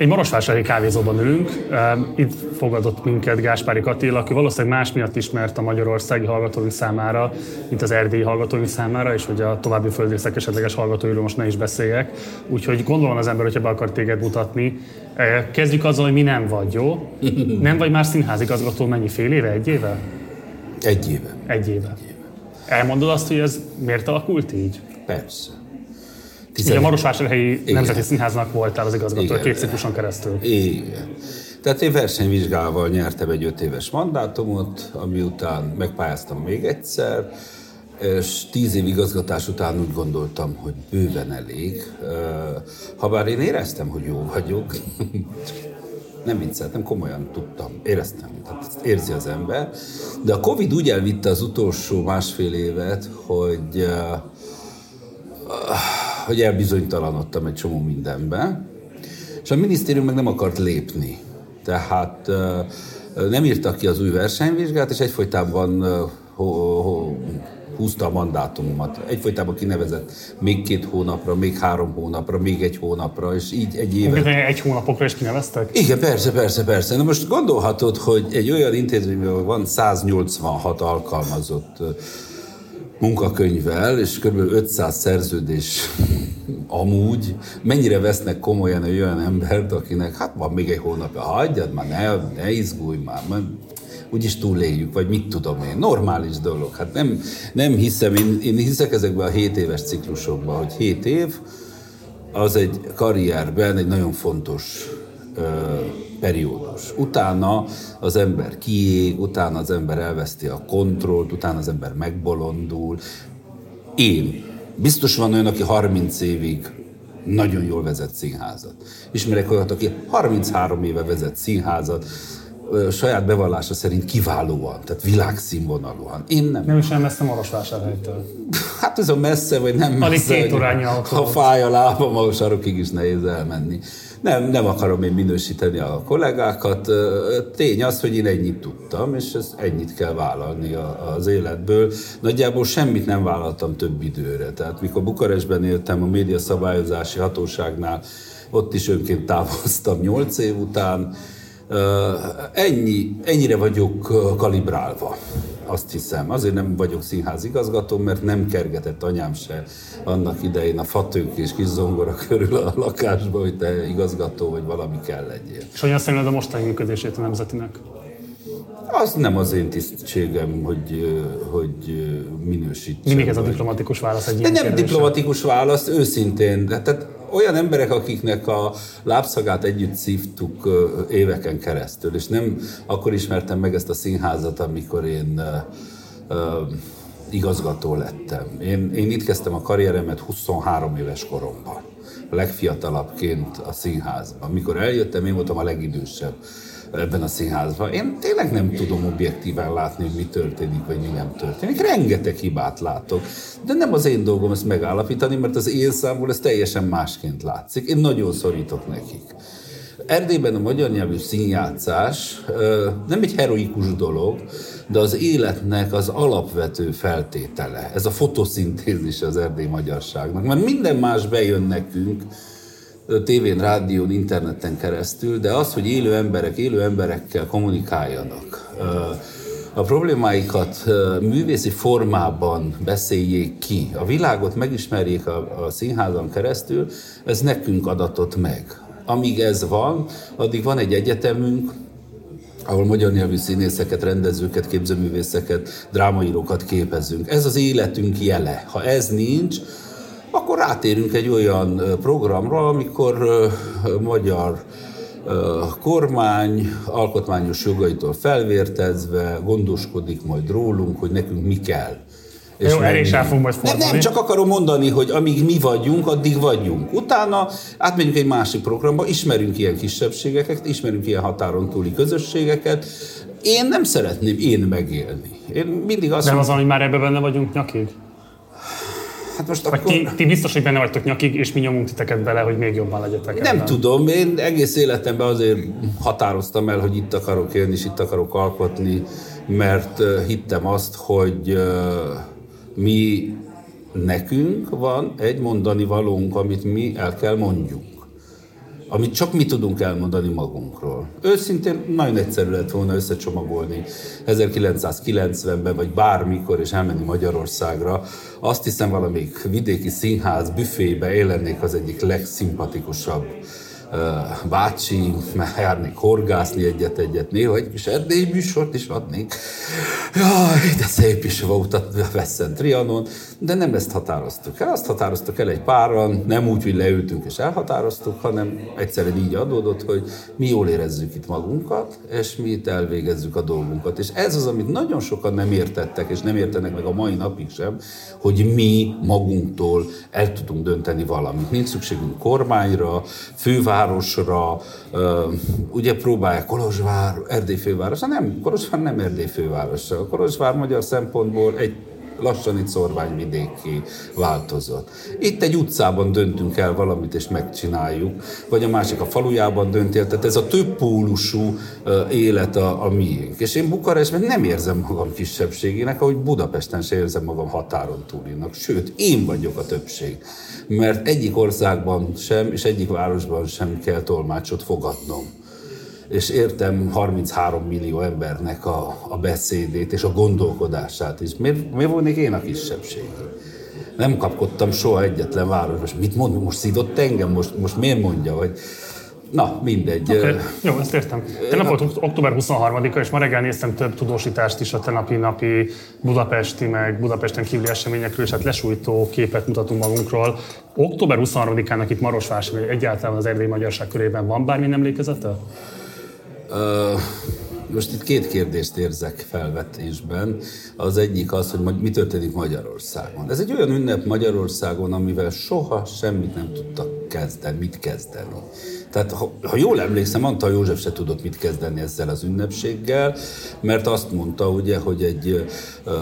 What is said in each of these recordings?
Egy Marosvásárhelyi kávézóban ülünk. Itt fogadott minket Gáspári Attila, aki valószínűleg más miatt ismert a magyarországi hallgatóink számára, mint az erdélyi hallgatóink számára, és hogy a további földrészek esetleges hallgatóiról most ne is beszéljek. Úgyhogy gondolom az ember, hogyha be akar téged mutatni. Kezdjük azzal, hogy mi nem vagy, jó? Nem vagy már színházigazgató mennyi fél éve, egy éve? Egy éve. Egy éve. Elmondod azt, hogy ez miért alakult így? Persze. Ugye a Marosvásárhelyi Nemzeti Színháznak voltál az igazgató Igen. két cikluson keresztül. Igen. Tehát én versenyvizsgával nyertem egy öt éves mandátumot, ami után megpályáztam még egyszer, és tíz év igazgatás után úgy gondoltam, hogy bőven elég. Habár én éreztem, hogy jó vagyok, nem vicceltem, komolyan tudtam, éreztem, tehát érzi az ember. De a Covid úgy elvitte az utolsó másfél évet, hogy hogy elbizonytalanodtam egy csomó mindenben, és a minisztérium meg nem akart lépni. Tehát nem írtak ki az új versenyvizsgát, és egyfolytában húzta a mandátumomat. Egyfolytában kinevezett még két hónapra, még három hónapra, még egy hónapra, és így egy évet. Egy hónapokra is kineveztek? Igen, persze, persze, persze. Na most gondolhatod, hogy egy olyan intézményben van 186 alkalmazott munkakönyvvel, és kb. 500 szerződés amúgy, mennyire vesznek komolyan egy olyan embert, akinek hát van még egy hónapja, hagyjad már, ne, ne izgulj már, már úgyis túléljük, vagy mit tudom én, normális dolog. Hát nem, nem hiszem, én, én hiszek ezekben a 7 éves ciklusokban, hogy 7 év az egy karrierben egy nagyon fontos ö, periódus. Utána az ember kiég, utána az ember elveszti a kontrollt, utána az ember megbolondul. Én. Biztos van olyan, aki 30 évig nagyon jól vezet színházat. Ismerek olyat, aki 33 éve vezet színházat, saját bevallása szerint kiválóan, tehát világszínvonalúan. Én nem. Nem is nem messze Marosvásárhelytől. Hát ez a messze, vagy nem messze. Alig két Ha fáj a lábam, a sarokig is nehéz elmenni. Nem, nem akarom én minősíteni a kollégákat. Tény az, hogy én ennyit tudtam, és ez ennyit kell vállalni az életből. Nagyjából semmit nem vállaltam több időre. Tehát mikor Bukarestben éltem a média szabályozási hatóságnál, ott is önként távoztam 8 év után. Ennyi, ennyire vagyok kalibrálva azt hiszem. Azért nem vagyok színházigazgató, mert nem kergetett anyám se annak idején a fatők és kis zongora körül a lakásba, hogy te igazgató vagy valami kell legyél. És hogyan szemléled a mostani működését a nemzetinek? Az nem az én tisztségem, hogy, hogy minősítsem. Mindig ez a diplomatikus válasz egy De nem kérdésre. diplomatikus válasz, őszintén. Tehát olyan emberek, akiknek a lábszagát együtt szívtuk éveken keresztül, és nem akkor ismertem meg ezt a színházat, amikor én igazgató lettem. Én, én itt kezdtem a karrieremet 23 éves koromban, legfiatalabbként a színházban. Amikor eljöttem, én voltam a legidősebb ebben a színházban. Én tényleg nem tudom objektíven látni, hogy mi történik, vagy mi nem történik. Rengeteg hibát látok, de nem az én dolgom ezt megállapítani, mert az én számból ez teljesen másként látszik. Én nagyon szorítok nekik. Erdélyben a magyar nyelvű színjátszás nem egy heroikus dolog, de az életnek az alapvető feltétele. Ez a fotoszintézis az erdély magyarságnak. Mert minden más bejön nekünk, tévén, rádión, interneten keresztül, de az, hogy élő emberek élő emberekkel kommunikáljanak, a problémáikat művészi formában beszéljék ki, a világot megismerjék a, a színházon keresztül, ez nekünk adatott meg. Amíg ez van, addig van egy egyetemünk, ahol magyar nyelvű színészeket, rendezőket, képzőművészeket, drámaírókat képezünk. Ez az életünk jele. Ha ez nincs, akkor rátérünk egy olyan programra, amikor magyar kormány alkotmányos jogaitól felvértezve gondoskodik majd rólunk, hogy nekünk mi kell. És Jó, erre is el fogunk majd nem, nem, csak akarom mondani, hogy amíg mi vagyunk, addig vagyunk. Utána átmegyünk egy másik programba, ismerünk ilyen kisebbségeket, ismerünk ilyen határon túli közösségeket. Én nem szeretném én megélni. Én mindig azt Nem az, hogy már ebben benne vagyunk nyakig? Hát most Vagy akkor... ti, ti biztos, hogy benne vagytok nyakig, és mi nyomunk titeket bele, hogy még jobban legyetek. Nem ebben. tudom, én egész életemben azért határoztam el, hogy itt akarok élni, és itt akarok alkotni, mert hittem azt, hogy mi nekünk van egy mondani valónk, amit mi el kell mondjuk. Amit csak mi tudunk elmondani magunkról. Őszintén nagyon egyszerű lett volna összecsomagolni 1990-ben, vagy bármikor, és elmenni Magyarországra. Azt hiszem valamelyik vidéki színház büfébe élennék az egyik legszimpatikusabb bácsi, járnék horgászni egyet-egyet, néha egy kis erdélyi műsort is adnék. Jaj, de szép is volt Veszent Trianon, de nem ezt határoztuk el. Azt határoztuk el egy páran, nem úgy, hogy leültünk és elhatároztuk, hanem egyszerűen így adódott, hogy mi jól érezzük itt magunkat, és mi itt elvégezzük a dolgunkat. És ez az, amit nagyon sokan nem értettek, és nem értenek meg a mai napig sem, hogy mi magunktól el tudunk dönteni valamit. Nincs szükségünk kormányra, fővárosra, ugye próbálják Kolozsvár, Erdély fővárosa, nem, Kolozsvár nem Erdély fővárosa. Kolozsvár magyar szempontból egy lassan itt szorványvidéki változott. Itt egy utcában döntünk el valamit, és megcsináljuk, vagy a másik a falujában dönt el. Tehát ez a több pólusú élet a, a miénk. És én Bukarestben nem érzem magam kisebbségének, ahogy Budapesten sem érzem magam határon túlinak. Sőt, én vagyok a többség. Mert egyik országban sem, és egyik városban sem kell tolmácsot fogadnom és értem 33 millió embernek a, a beszédét és a gondolkodását is. Miért, miért volnék én a kisebbség? Nem kapkodtam soha egyetlen város. Most mit mond, most szídott engem? Most, most miért mondja, hogy Na, mindegy. Okay. Jó, ezt értem. Tegnap volt október 23-a, és ma reggel néztem több tudósítást is a tenapi napi budapesti, meg Budapesten kívüli eseményekről, és hát lesújtó képet mutatunk magunkról. Október 23-ának itt Marosvásárhely egyáltalán az erdélyi magyarság körében van bármilyen emlékezete? Most itt két kérdést érzek felvetésben. Az egyik az, hogy mi történik Magyarországon. Ez egy olyan ünnep Magyarországon, amivel soha semmit nem tudtak kezdeni, mit kezdeni. Tehát ha, ha jól emlékszem, Antal József se tudott mit kezdeni ezzel az ünnepséggel, mert azt mondta ugye, hogy egy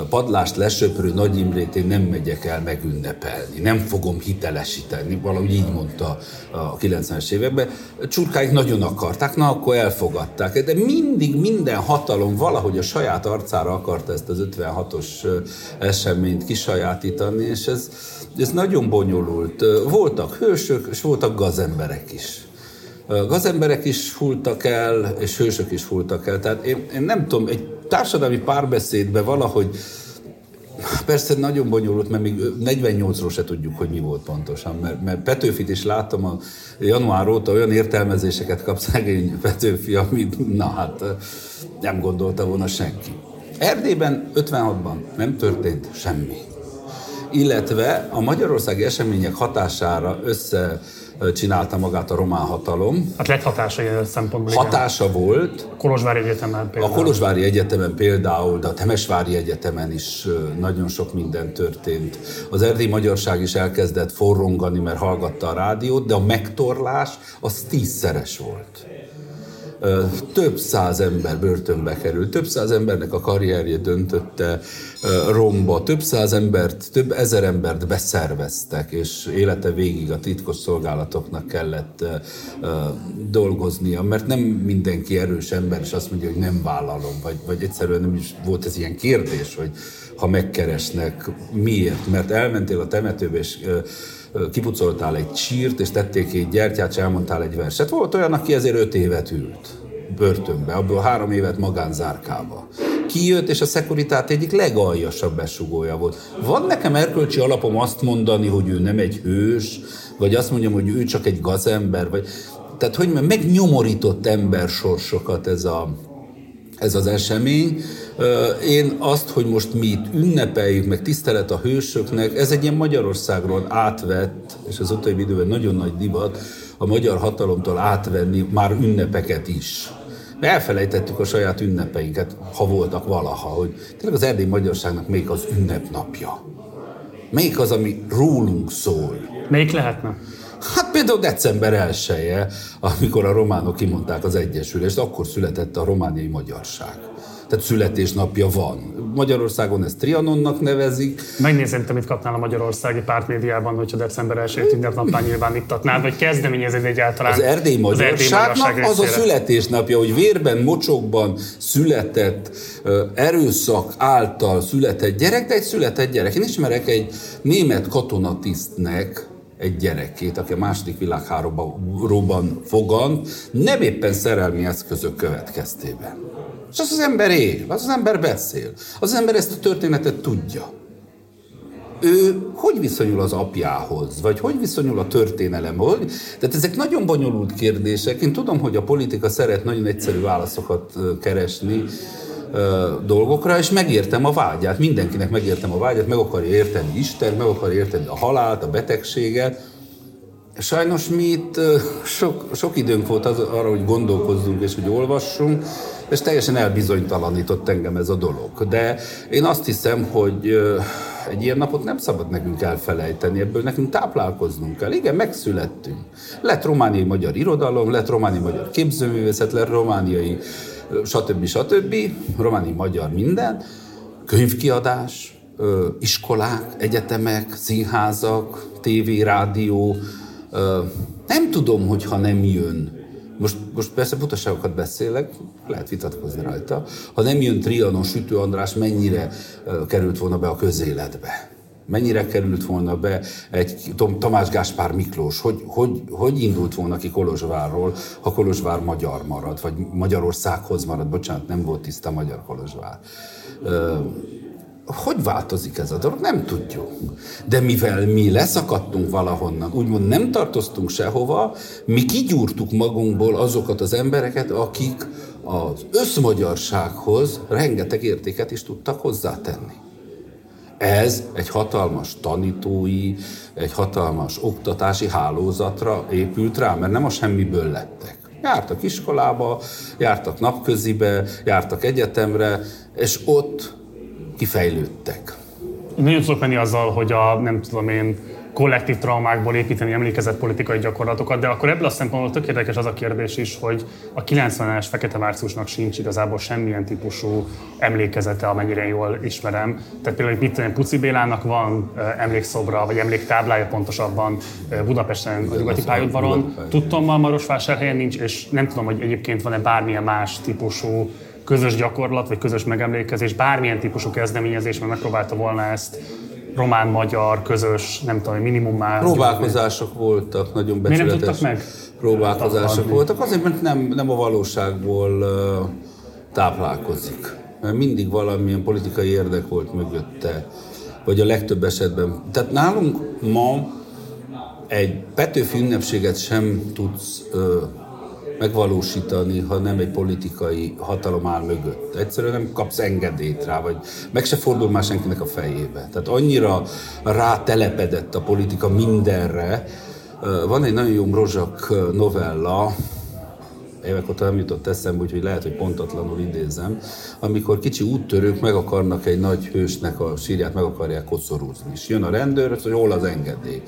padlást lesöprő Nagy Imrét én nem megyek el megünnepelni, nem fogom hitelesíteni, valahogy így mondta a 90-es években. Csurkáik nagyon akarták, na akkor elfogadták, de mindig minden hatalom valahogy a saját arcára akarta ezt az 56-os eseményt kisajátítani, és ez, ez nagyon bonyolult. Voltak hősök, és voltak gazemberek is Gazemberek is fultak el, és hősök is fultak el. Tehát én, én nem tudom, egy társadalmi párbeszédben valahogy Persze nagyon bonyolult, mert még 48-ról se tudjuk, hogy mi volt pontosan, mert, mert Petőfit is láttam a január óta olyan értelmezéseket kap szegény Petőfi, amit na hát nem gondolta volna senki. Erdélyben 56-ban nem történt semmi. Illetve a magyarországi események hatására össze csinálta magát a román hatalom. Hát lett hatása ilyen szempontból. Hatása igen. volt. A Kolozsvári Egyetemen például. A Kolozsvári Egyetemen például, de a Temesvári Egyetemen is nagyon sok minden történt. Az erdélyi magyarság is elkezdett forrongani, mert hallgatta a rádiót, de a megtorlás az tízszeres volt több száz ember börtönbe került, több száz embernek a karrierje döntötte romba, több száz embert, több ezer embert beszerveztek, és élete végig a titkos szolgálatoknak kellett dolgoznia, mert nem mindenki erős ember, és azt mondja, hogy nem vállalom, vagy, vagy egyszerűen nem is volt ez ilyen kérdés, hogy ha megkeresnek, miért? Mert elmentél a temetőbe, és kipucoltál egy csírt, és tették egy gyertyát, és elmondtál egy verset. Volt olyan, aki ezért öt évet ült börtönbe, abból három évet magánzárkába. Kijött, és a szekuritát egyik legaljasabb besugója volt. Van nekem erkölcsi alapom azt mondani, hogy ő nem egy hős, vagy azt mondjam, hogy ő csak egy gazember, vagy... Tehát, hogy megnyomorított ember sorsokat ez, a, ez az esemény, én azt, hogy most mi itt ünnepeljük, meg tisztelet a hősöknek, ez egy ilyen Magyarországról átvett, és az utóbbi időben nagyon nagy divat, a magyar hatalomtól átvenni már ünnepeket is. Elfelejtettük a saját ünnepeinket, ha voltak valaha, hogy tényleg az erdély magyarságnak még az ünnepnapja. Melyik az, ami rólunk szól? Melyik lehetne? Hát például december 1 -e, amikor a románok kimondták az Egyesülést, akkor született a romániai magyarság tehát születésnapja van. Magyarországon ezt Trianonnak nevezik. Megnézem, te mit kapnál a magyarországi pártmédiában, hogyha december 1-ét ünnepnappá nyilvánítatnád, vagy kezdeményezed egyáltalán az erdély magyarságnak az, az a születésnapja, hogy vérben, mocsokban született, erőszak által született gyerek, de egy született gyerek. Én ismerek egy német katonatisztnek, egy gyerekét, aki a második világháborúban fogant, nem éppen szerelmi eszközök következtében. És az az ember él, az az ember beszél. Az, az ember ezt a történetet tudja. Ő hogy viszonyul az apjához, vagy hogy viszonyul a történelemhoz? Tehát ezek nagyon bonyolult kérdések. Én tudom, hogy a politika szeret nagyon egyszerű válaszokat keresni, dolgokra, és megértem a vágyát, mindenkinek megértem a vágyát, meg akarja érteni Isten, meg akarja érteni a halált, a betegséget. Sajnos mi itt sok, sok időnk volt az, arra, hogy gondolkozzunk és hogy olvassunk, és teljesen elbizonytalanított engem ez a dolog. De én azt hiszem, hogy egy ilyen napot nem szabad nekünk elfelejteni, ebből nekünk táplálkoznunk kell. Igen, megszülettünk. Lett romániai magyar irodalom, lett romániai magyar képzőművészet, lett romániai stb. stb. románi magyar minden, könyvkiadás, iskolák, egyetemek, színházak, tévé, rádió. Nem tudom, hogyha nem jön. Most, most persze butaságokat beszélek, lehet vitatkozni rajta. Ha nem jön Trianon, Sütő András, mennyire került volna be a közéletbe? mennyire került volna be egy Tamás Gáspár Miklós, hogy, hogy, hogy indult volna ki Kolozsvárról, ha Kolozsvár magyar marad, vagy Magyarországhoz marad, bocsánat, nem volt tiszta magyar Kolozsvár. Hogy változik ez a dolog? Nem tudjuk. De mivel mi leszakadtunk valahonnan, úgymond nem tartoztunk sehova, mi kigyúrtuk magunkból azokat az embereket, akik az összmagyarsághoz rengeteg értéket is tudtak hozzátenni. Ez egy hatalmas tanítói, egy hatalmas oktatási hálózatra épült rá, mert nem a semmiből lettek. Jártak iskolába, jártak napközibe, jártak egyetemre, és ott kifejlődtek. Nagyon tudok menni azzal, hogy a, nem tudom én, kollektív traumákból építeni emlékezett politikai gyakorlatokat, de akkor ebből a szempontból tök érdekes az a kérdés is, hogy a 90-es Fekete Márciusnak sincs igazából semmilyen típusú emlékezete, amennyire jól ismerem. Tehát például mit tudom, Puci Bélának van emlékszobra, vagy emléktáblája pontosabban Budapesten, a nyugati pályaudvaron. Tudtommal Marosvásárhelyen nincs, és nem tudom, hogy egyébként van-e bármilyen más típusú közös gyakorlat, vagy közös megemlékezés, bármilyen típusú kezdeményezés, mert megpróbálta volna ezt román-magyar közös, nem tudom, minimum már... Próbálkozások voltak, nagyon becsületes. Miért nem tudtak meg? Próbálkozások voltak, azért, mert nem, nem a valóságból uh, táplálkozik. Mert mindig valamilyen politikai érdek volt mögötte, vagy a legtöbb esetben. Tehát nálunk ma egy Petőfi ünnepséget sem tudsz uh, megvalósítani, ha nem egy politikai hatalom áll mögött. Egyszerűen nem kapsz engedélyt rá, vagy meg se fordul már senkinek a fejébe. Tehát annyira rátelepedett a politika mindenre. Van egy nagyon jó Mrozsak novella, évek óta nem jutott eszembe, úgyhogy lehet, hogy pontatlanul idézem, amikor kicsi úttörők meg akarnak egy nagy hősnek a sírját, meg akarják koszorúzni. És jön a rendőr, hogy hol az engedély.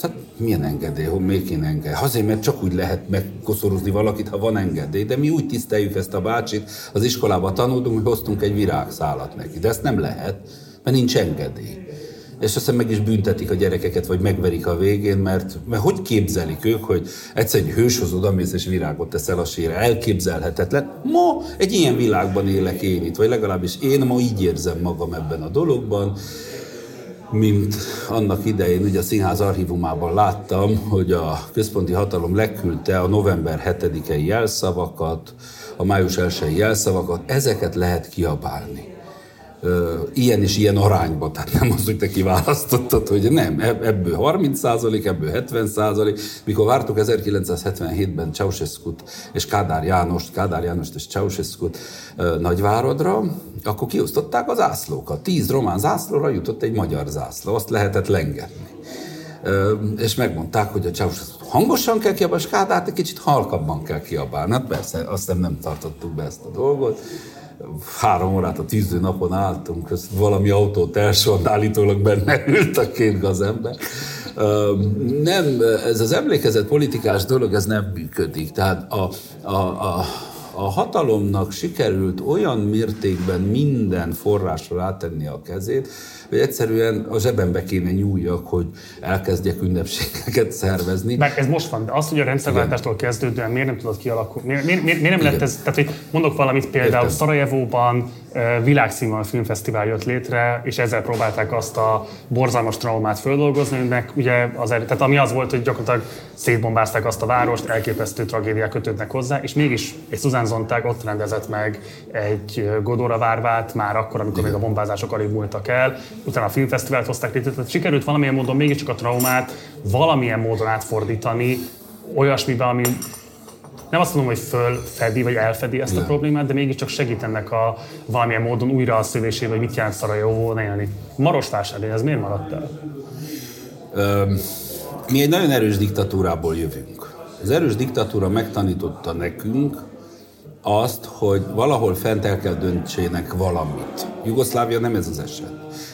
Hát milyen engedély, hogy még kéne engedély? Azért, mert csak úgy lehet megkoszorozni valakit, ha van engedély. De mi úgy tiszteljük ezt a bácsit, az iskolában tanultunk, hogy hoztunk egy virágszálat neki. De ezt nem lehet, mert nincs engedély. És aztán meg is büntetik a gyerekeket, vagy megverik a végén, mert, mert hogy képzelik ők, hogy egyszer egy hőshoz odamész és virágot teszel a sére. Elképzelhetetlen. Ma egy ilyen világban élek én itt, vagy legalábbis én ma így érzem magam ebben a dologban mint annak idején, ugye a színház archívumában láttam, hogy a központi hatalom leküldte a november 7-i jelszavakat, a május 1 jelszavakat, ezeket lehet kiabálni ilyen és ilyen arányba, tehát nem az, hogy te kiválasztottad, hogy nem, ebből 30 százalék, ebből 70 százalék. Mikor vártuk 1977-ben ceausescu és Kádár Jánost, Kádár Jánost és ceausescu Nagyvárodra, akkor kiosztották az zászlókat. Tíz román zászlóra jutott egy magyar zászló, azt lehetett lengetni. És megmondták, hogy a Ceausescu hangosan kell kiabálni, és Kádárt egy kicsit halkabban kell kiabálni. Hát persze, aztán nem tartottuk be ezt a dolgot három órát a tíző napon álltunk, ezt valami autót elsont, állítólag benne ült a két gazember. Nem, ez az emlékezett politikás dolog, ez nem működik. Tehát a, a, a, a hatalomnak sikerült olyan mértékben minden forrásra rátenni a kezét, hogy egyszerűen a zsebembe kéne nyúljak, hogy elkezdjek ünnepségeket szervezni. Mert ez most van, de azt, hogy a rendszerváltástól kezdődően miért nem tudod kialakulni? Miért, miért, miért, miért nem lett ez, tehát hogy mondok valamit például Értem. Szarajevóban világszínvonal filmfesztivál jött létre, és ezzel próbálták azt a borzalmas traumát földolgozni, meg ugye az, tehát ami az volt, hogy gyakorlatilag szétbombázták azt a várost, elképesztő tragédiák kötődnek hozzá, és mégis egy Susan Zontag ott rendezett meg egy Godora várvát már akkor, amikor még a bombázások alig múltak el, utána a filmfesztivált hozták létre, tehát sikerült valamilyen módon mégiscsak a traumát valamilyen módon átfordítani olyasmibe, ami nem azt mondom, hogy fölfedi vagy elfedi ezt a problémát, de mégiscsak segít ennek a valamilyen módon újra a szövésébe, hogy mit jelent Szarajevóban élni. Marosvásárhely, ez miért maradt el? Um, mi egy nagyon erős diktatúrából jövünk. Az erős diktatúra megtanította nekünk, azt, hogy valahol fent el kell döntsének valamit. Jugoszlávia nem ez az eset.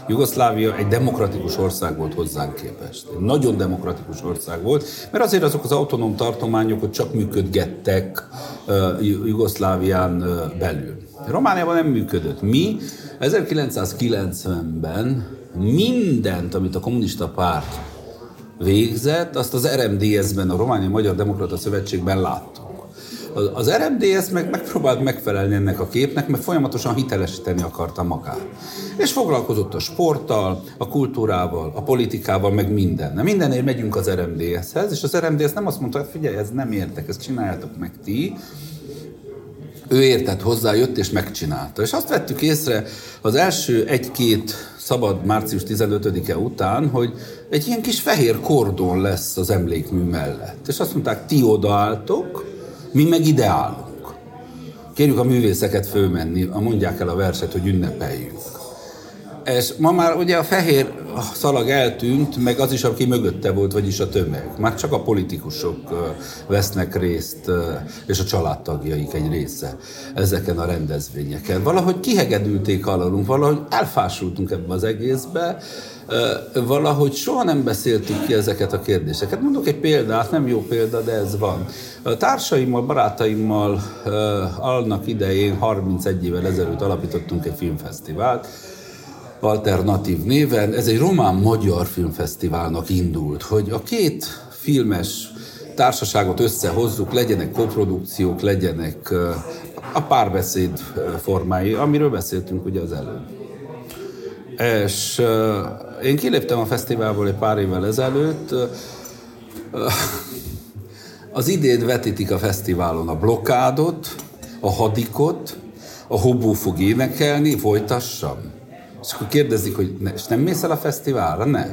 Jugoszlávia egy demokratikus ország volt hozzánk képest. Egy nagyon demokratikus ország volt, mert azért azok az autonóm tartományok ott csak működgettek uh, Jugoszlávián uh, belül. Romániában nem működött. Mi 1990-ben mindent, amit a kommunista párt végzett, azt az RMDS-ben, a Románia Magyar Demokrata Szövetségben láttuk. Az RMDS meg megpróbált megfelelni ennek a képnek, mert folyamatosan hitelesíteni akarta magát. És foglalkozott a sporttal, a kultúrával, a politikával, meg minden. Mindenért megyünk az RMDS-hez, és az RMDS nem azt mondta, hogy figyelj, ez nem értek, ezt csináljátok meg ti, ő értett hozzá, jött és megcsinálta. És azt vettük észre az első egy-két szabad március 15-e után, hogy egy ilyen kis fehér kordon lesz az emlékmű mellett. És azt mondták, ti odaálltok, mi meg ide állunk. Kérjük a művészeket fölmenni, mondják el a verset, hogy ünnepeljünk. És ma már ugye a fehér szalag eltűnt, meg az is, aki mögötte volt, vagyis a tömeg. Már csak a politikusok vesznek részt, és a családtagjaik egy része ezeken a rendezvényeken. Valahogy kihegedülték alalunk, valahogy elfásultunk ebbe az egészbe, valahogy soha nem beszéltük ki ezeket a kérdéseket. Mondok egy példát, nem jó példa, de ez van. Társaimmal, barátaimmal annak idején, 31 évvel ezelőtt alapítottunk egy filmfesztivált, alternatív néven. Ez egy román-magyar filmfesztiválnak indult, hogy a két filmes társaságot összehozzuk, legyenek koprodukciók, legyenek a párbeszéd formái, amiről beszéltünk ugye az előbb. És én kiléptem a fesztiválból egy pár évvel ezelőtt, az idén vetítik a fesztiválon a blokkádot, a hadikot, a hobó fog énekelni, folytassam. És akkor kérdezik, hogy ne, és nem mész el a fesztiválra? Ne.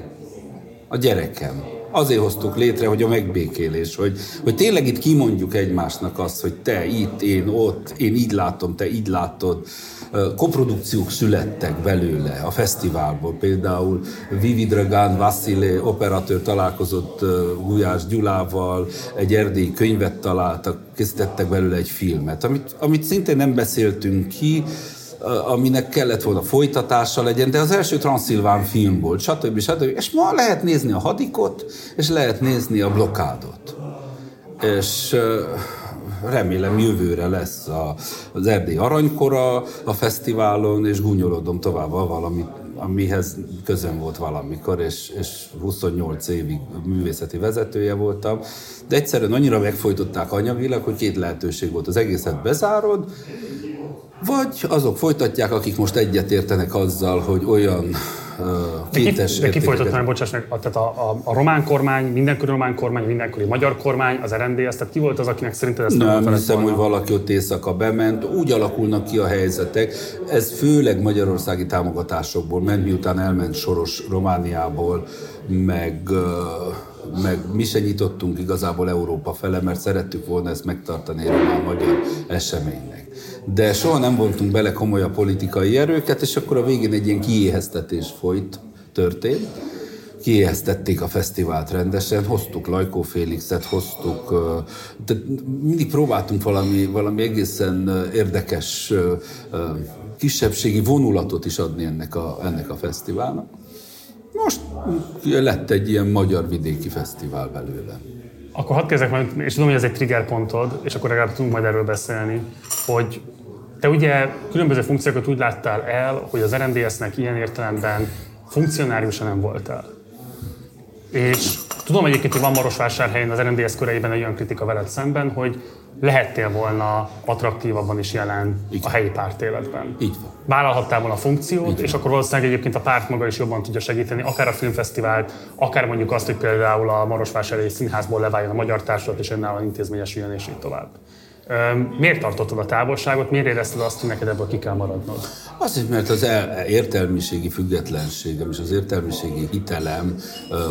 A gyerekem. Azért hoztuk létre, hogy a megbékélés, hogy, hogy tényleg itt kimondjuk egymásnak azt, hogy te itt, én ott, én így látom, te így látod. Koprodukciók születtek belőle a fesztiválból. Például Vivi Dragán Vasszile operatőr találkozott Gulyás Gyulával, egy erdélyi könyvet találtak, készítettek belőle egy filmet, amit, amit szintén nem beszéltünk ki, aminek kellett volna folytatása legyen, de az első Transzilván film volt, stb. stb. És ma lehet nézni a hadikot, és lehet nézni a blokkádot. És remélem jövőre lesz a, az Erdély Aranykora a fesztiválon, és gúnyolodom tovább valami, amihez közön volt valamikor, és, és 28 évig művészeti vezetője voltam. De egyszerűen annyira megfojtották anyagilag, hogy két lehetőség volt. Az egészet bezárod, vagy azok folytatják, akik most egyetértenek azzal, hogy olyan kétes De ki, de ki folytatná, bocsáss meg, tehát a, a, a román kormány, mindenkori román kormány, mindenkori magyar kormány, az RNDS, tehát ki volt az, akinek szerinted ezt nem Nem hiszem, volna? hogy valaki ott éjszaka bement. Úgy alakulnak ki a helyzetek. Ez főleg magyarországi támogatásokból ment, miután elment Soros Romániából, meg meg mi se nyitottunk igazából Európa fele, mert szerettük volna ezt megtartani egy román-magyar eseménynek de soha nem voltunk bele komoly a politikai erőket, és akkor a végén egy ilyen kiéheztetés folyt, történt. Kiéheztették a fesztivált rendesen, hoztuk Lajkó Félixet, hoztuk, de mindig próbáltunk valami, valami egészen érdekes kisebbségi vonulatot is adni ennek a, ennek a fesztiválnak. Most lett egy ilyen magyar vidéki fesztivál belőle. Akkor hadd kezdek meg, és tudom, hogy ez egy trigger pontod, és akkor legalább tudunk majd erről beszélni, hogy te ugye különböző funkciókat úgy láttál el, hogy az RMDS-nek ilyen értelemben funkcionáriusan nem voltál. És tudom egyébként, hogy van Marosvásárhelyen az RMDS köreiben egy olyan kritika veled szemben, hogy lehettél volna attraktívabban is jelen Így a helyi párt életben. Így van. Vállalhattál volna a funkciót, Így és akkor valószínűleg egyébként a párt maga is jobban tudja segíteni, akár a filmfesztivált, akár mondjuk azt, hogy például a Marosvásárhelyi Színházból leváljon a magyar társulat, és önállóan intézményesüljön, és így tovább. Miért tartottad a távolságot? Miért érezted azt, hogy neked ebből ki kell maradnod? Azért, mert az értelmiségi függetlenségem és az értelmiségi hitelem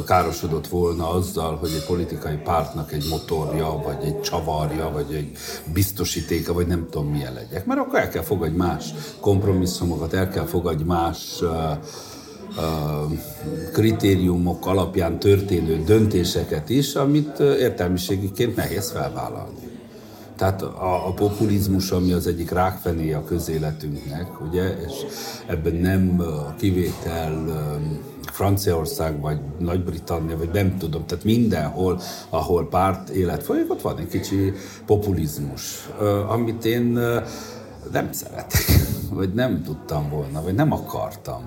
károsodott volna azzal, hogy egy politikai pártnak egy motorja, vagy egy csavarja, vagy egy biztosítéka, vagy nem tudom milyen legyek. Mert akkor el kell fogadni más kompromisszumokat, el kell fogadni más kritériumok alapján történő döntéseket is, amit értelmiségiként nehéz felvállalni. Tehát a, a populizmus, ami az egyik rákfené a közéletünknek, ugye, és ebben nem a kivétel Franciaország, vagy Nagy-Britannia, vagy nem tudom, tehát mindenhol, ahol párt élet folyik, ott van egy kicsi populizmus, amit én nem szeretek, vagy nem tudtam volna, vagy nem akartam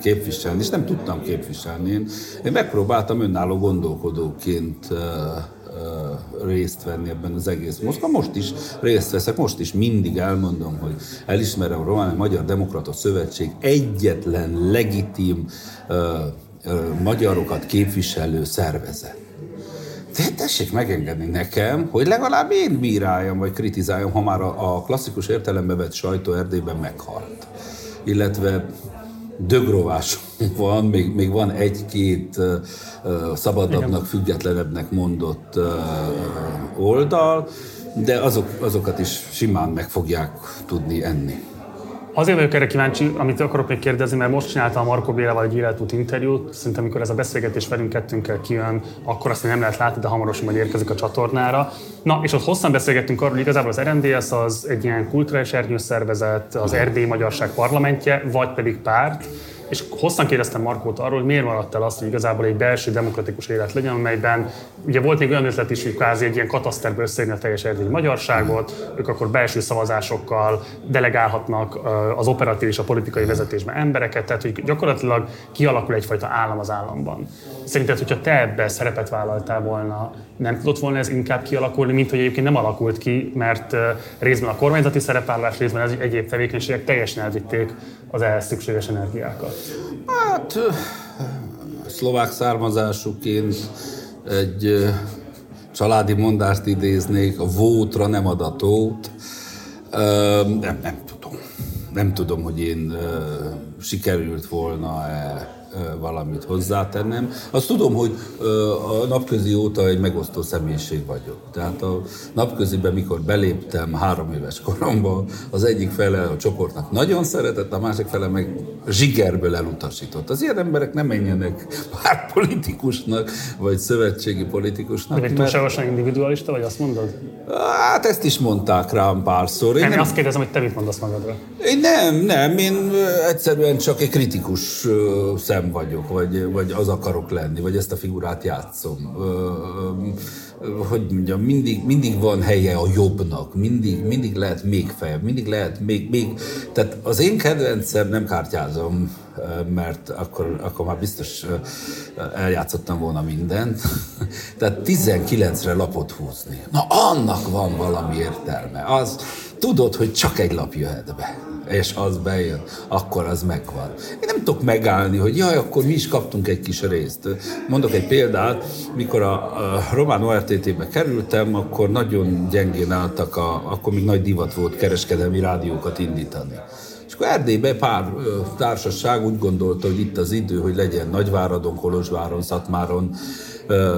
képviselni, és nem tudtam képviselni. Én, én megpróbáltam önálló gondolkodóként részt venni ebben az egész mozgalom. Most is részt veszek, most is mindig elmondom, hogy elismerem a Román Magyar Demokrata Szövetség egyetlen legitim magyarokat képviselő szervezet. De tessék megengedni nekem, hogy legalább én bíráljam, vagy kritizáljam, ha már a, a klasszikus értelembe vett sajtó Erdélyben meghalt. Illetve dögrovás van, még, még van egy-két uh, szabadabbnak, függetlenebbnek mondott uh, oldal, de azok, azokat is simán meg fogják tudni enni. Azért vagyok erre kíváncsi, amit akarok még kérdezni, mert most csináltam a Marko Bélával egy életút interjút. Szerintem, amikor ez a beszélgetés velünk kettőnkkel kijön, akkor azt nem lehet látni, de hamarosan majd érkezik a csatornára. Na, és ott hosszan beszélgettünk arról, hogy igazából az RMDS az egy ilyen kulturális ernyőszervezet, az Erdély Magyarság parlamentje, vagy pedig párt és hosszan kérdeztem Markót arról, hogy miért maradt el azt, hogy igazából egy belső demokratikus élet legyen, amelyben ugye volt még olyan ötlet is, hogy kvázi egy ilyen kataszterbe összeírni a teljes erdélyi magyarságot, ők akkor belső szavazásokkal delegálhatnak az operatív és a politikai vezetésben embereket, tehát hogy gyakorlatilag kialakul egyfajta állam az államban. Szerinted, hogyha te ebbe szerepet vállaltál volna, nem tudott volna ez inkább kialakulni, mint hogy egyébként nem alakult ki, mert részben a kormányzati szerepállás, részben az egyéb tevékenységek teljesen elvitték az ehhez szükséges energiákat? Hát, szlovák származásúként egy családi mondást idéznék, a vótra nem ad. Nem, nem tudom. Nem tudom, hogy én sikerült volna-e valamit hozzátennem. Azt tudom, hogy a napközi óta egy megosztó személyiség vagyok. Tehát a napköziben, mikor beléptem három éves koromban, az egyik fele a csoportnak nagyon szeretett, a másik fele meg zsigerből elutasított. Az ilyen emberek nem menjenek pár politikusnak, vagy szövetségi politikusnak. De túlságosan individualista, vagy azt mondod? Hát ezt is mondták rám párszor. Én nem, nem, azt kérdezem, hogy te mit mondasz magadra. Én nem, nem, én egyszerűen csak egy kritikus szem vagyok, vagy, vagy az akarok lenni, vagy ezt a figurát játszom. Hogy mondjam, mindig, mindig van helye a jobbnak, mindig, mindig lehet még feljebb, mindig lehet még, még... Tehát az én kedvencem, nem kártyázom, mert akkor, akkor már biztos eljátszottam volna mindent. Tehát 19-re lapot húzni. Na annak van valami értelme. Az, tudod, hogy csak egy lap jöhet be és az bejön, akkor az megvan. Én nem tudok megállni, hogy jaj, akkor mi is kaptunk egy kis részt. Mondok egy példát, mikor a, a Román ORTT-be kerültem, akkor nagyon gyengén álltak, a, akkor még nagy divat volt kereskedelmi rádiókat indítani. És akkor Erdélybe pár ö, társaság úgy gondolta, hogy itt az idő, hogy legyen Nagyváradon, Kolozsváron, Szatmáron,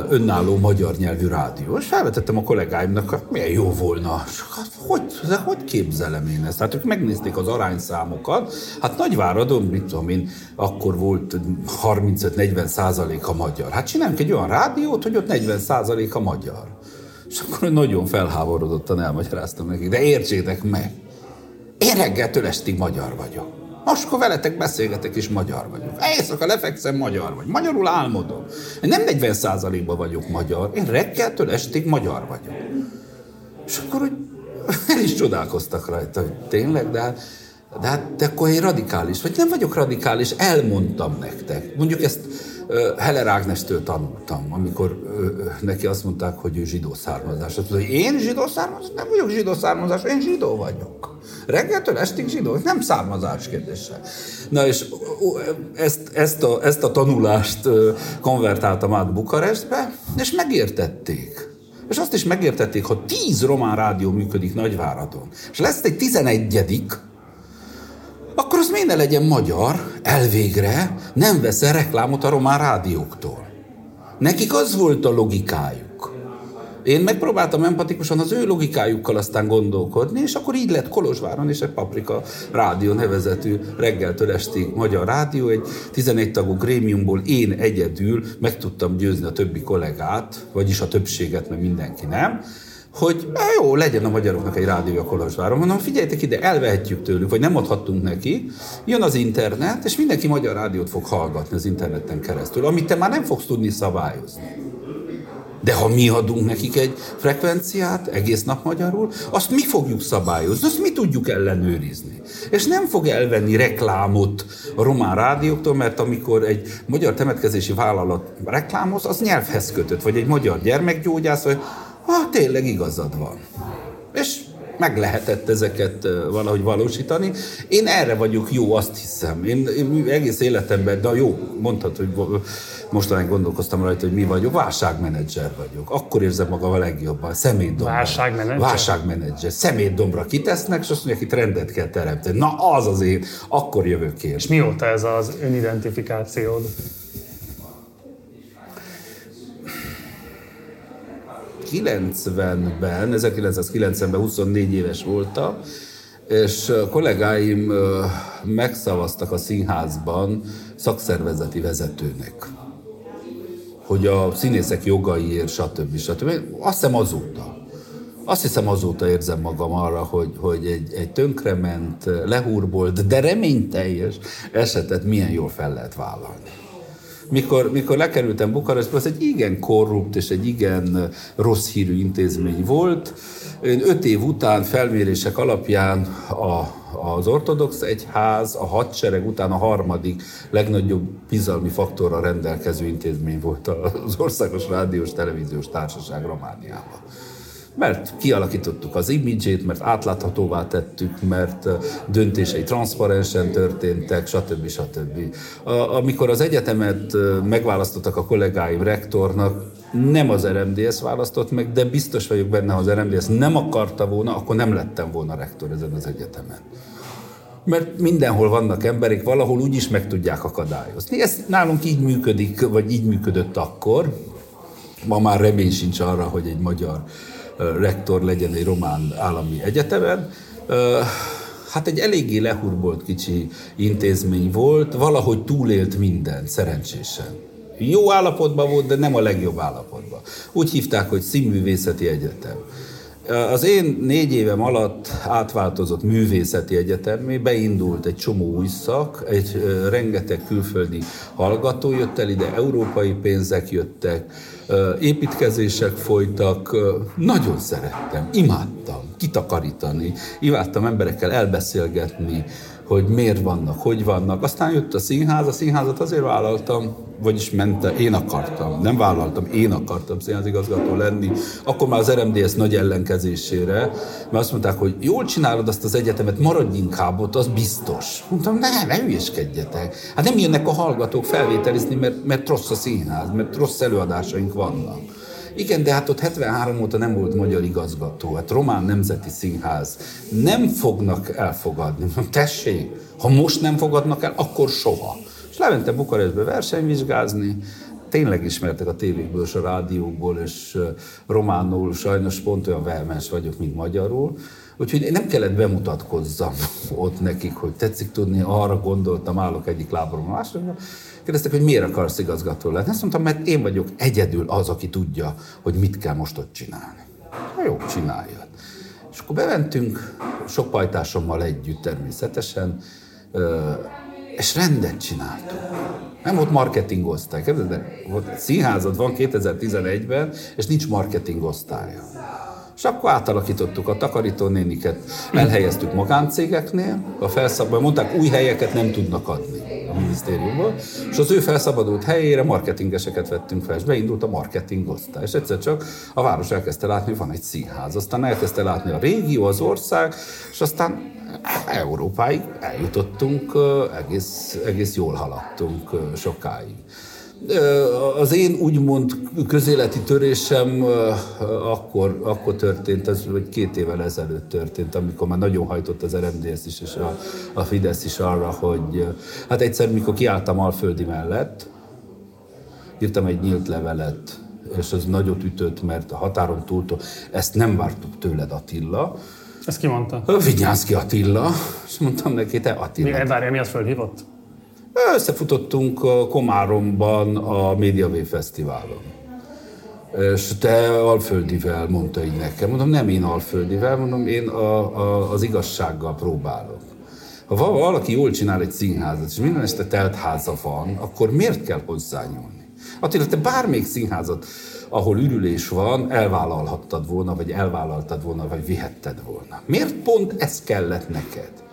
önálló magyar nyelvű rádió. És felvetettem a kollégáimnak, hogy milyen jó volna. Hát, hogy, de hogy képzelem én ezt? Hát ők megnézték az arányszámokat. Hát Nagyváradon, mit tudom én, akkor volt 35-40 százalék a magyar. Hát csináljunk egy olyan rádiót, hogy ott 40 százalék a magyar. És akkor nagyon felháborodottan elmagyaráztam nekik, de értsétek meg, én reggeltől estig magyar vagyok. Most, akkor veletek beszélgetek, és magyar vagyok. Éjszaka lefekszem, magyar vagy. Magyarul álmodom. Én nem 40%-ban vagyok magyar, én reggeltől estig magyar vagyok. És akkor hogy el is csodálkoztak rajta, hogy tényleg, de hát, de hát de akkor én radikális vagy. Nem vagyok radikális, elmondtam nektek. Mondjuk ezt Heller Ágnestől tanultam, amikor neki azt mondták, hogy ő zsidó származás. Azt mondta, hogy én zsidó származás? Nem vagyok zsidó származás, én zsidó vagyok. Reggeltől estig zsidó, nem származás kérdése. Na és ezt, ezt, a, ezt a tanulást konvertáltam át Bukarestbe, és megértették. És azt is megértették, hogy tíz román rádió működik Nagyváradon, és lesz egy tizenegyedik, akkor az miért ne legyen magyar, elvégre nem vesz reklámot a román rádióktól. Nekik az volt a logikájuk. Én megpróbáltam empatikusan az ő logikájukkal aztán gondolkodni, és akkor így lett Kolozsváron és egy Paprika Rádió nevezetű reggeltől estig magyar rádió, egy 11 tagú grémiumból én egyedül meg tudtam győzni a többi kollégát, vagyis a többséget, mert mindenki nem, hogy jó, legyen a magyaroknak egy rádió a Kolozsváron. Mondom, figyeljetek ide, elvehetjük tőlük, vagy nem adhattunk neki. Jön az internet, és mindenki magyar rádiót fog hallgatni az interneten keresztül, amit te már nem fogsz tudni szabályozni. De ha mi adunk nekik egy frekvenciát, egész nap magyarul, azt mi fogjuk szabályozni, azt mi tudjuk ellenőrizni. És nem fog elvenni reklámot a román rádióktól, mert amikor egy magyar temetkezési vállalat reklámoz, az nyelvhez kötött, vagy egy magyar gyermekgyógyász, vagy ah, tényleg igazad van. És meg lehetett ezeket valahogy valósítani. Én erre vagyok jó, azt hiszem. Én, én egész életemben, de jó, mondhatod, hogy mostanáig gondolkoztam rajta, hogy mi vagyok, válságmenedzser vagyok. Akkor érzem magam a legjobban, szemétdombra. Válságmenedzser? Válságmenedzser. Szemétdombra kitesznek, és azt mondják, hogy rendet kell teremteni. Na, az az én, akkor jövök ki. És mióta ez az önidentifikációd? 1990-ben, 1990-ben 24 éves voltam, és kollégáim megszavaztak a színházban szakszervezeti vezetőnek, hogy a színészek jogaiért, stb. stb. Azt hiszem azóta. Azt hiszem azóta érzem magam arra, hogy, hogy egy, egy tönkrement, lehúrbolt, de reményteljes esetet milyen jól fel lehet vállalni mikor, mikor lekerültem Bukarestbe, az egy igen korrupt és egy igen rossz hírű intézmény volt. Én öt év után felmérések alapján a, az ortodox egyház, a hadsereg után a harmadik legnagyobb bizalmi faktorra rendelkező intézmény volt az Országos Rádiós Televíziós Társaság Romániában mert kialakítottuk az imidzsét, mert átláthatóvá tettük, mert döntései transzparensen történtek, stb. stb. Amikor az egyetemet megválasztottak a kollégáim rektornak, nem az RMDS választott meg, de biztos vagyok benne, ha az RMDS nem akarta volna, akkor nem lettem volna rektor ezen az egyetemen. Mert mindenhol vannak emberek, valahol úgyis meg tudják akadályozni. Ez nálunk így működik, vagy így működött akkor. Ma már remény sincs arra, hogy egy magyar rektor legyen egy román állami egyetemen. Hát egy eléggé lehurbolt kicsi intézmény volt, valahogy túlélt minden, szerencsésen. Jó állapotban volt, de nem a legjobb állapotban. Úgy hívták, hogy Színművészeti Egyetem. Az én négy évem alatt átváltozott művészeti egyetemé, beindult egy csomó új szak, egy rengeteg külföldi hallgató jött el ide, európai pénzek jöttek, építkezések folytak, nagyon szerettem, imádtam kitakarítani, imádtam emberekkel elbeszélgetni, hogy miért vannak, hogy vannak. Aztán jött a színház, a színházat azért vállaltam, vagyis mente, én akartam, nem vállaltam, én akartam színházigazgató lenni. Akkor már az RMDS nagy ellenkezésére, mert azt mondták, hogy jól csinálod azt az egyetemet, maradj inkább ott, az biztos. Mondtam, ne, ne hülyeskedjetek. Hát nem jönnek a hallgatók felvételizni, mert, mert rossz a színház, mert rossz előadásaink vannak. Igen, de hát ott 73 óta nem volt magyar igazgató, hát Román Nemzeti Színház. Nem fognak elfogadni. Tessék, ha most nem fogadnak el, akkor soha. És lementem Bukarestbe versenyvizsgázni, tényleg ismertek a tévékből és a rádiókból, és románul sajnos pont olyan vehemens vagyok, mint magyarul. Úgyhogy nem kellett bemutatkozzam ott nekik, hogy tetszik tudni, arra gondoltam, állok egyik lábról a másikra. Kérdeztek, hogy miért akarsz igazgató lenni. Azt mondtam, mert én vagyok egyedül az, aki tudja, hogy mit kell most ott csinálni. Ha jó, csináljad. És akkor bementünk, sok pajtásommal együtt természetesen, és rendet csináltunk. Nem volt marketing osztály. Képzeld, volt színházad van 2011-ben, és nincs marketing osztálya. És akkor átalakítottuk a takarítónéniket, elhelyeztük magáncégeknél, a felszabadult, mondták, új helyeket nem tudnak adni a minisztériumból, és az ő felszabadult helyére marketingeseket vettünk fel, és beindult a marketing osztály. És egyszer csak a város elkezdte látni, van egy színház, aztán elkezdte látni a régió, az ország, és aztán Európáig eljutottunk, egész, egész jól haladtunk sokáig. Az én úgymond közéleti törésem akkor, akkor történt, az vagy két évvel ezelőtt történt, amikor már nagyon hajtott az RMDS is, és a, a Fidesz is arra, hogy hát egyszer, mikor kiálltam Alföldi mellett, írtam egy nyílt levelet, és az nagyot ütött, mert a határon túltól ezt nem vártuk tőled Attila, ezt ki mondta? Vigyánszki Attila, és mondtam neki, te Attila. Mi, várja, miatt fölhívott? Összefutottunk Komáromban a Média Fesztiválon. És te Alföldivel mondta így nekem. Mondom, nem én Alföldivel, mondom, én a, a, az igazsággal próbálok. Ha valaki jól csinál egy színházat, és minden este telt háza van, akkor miért kell hozzányúlni? Attila, te bármelyik színházat ahol ürülés van, elvállalhattad volna, vagy elvállaltad volna, vagy vihetted volna. Miért pont ez kellett neked?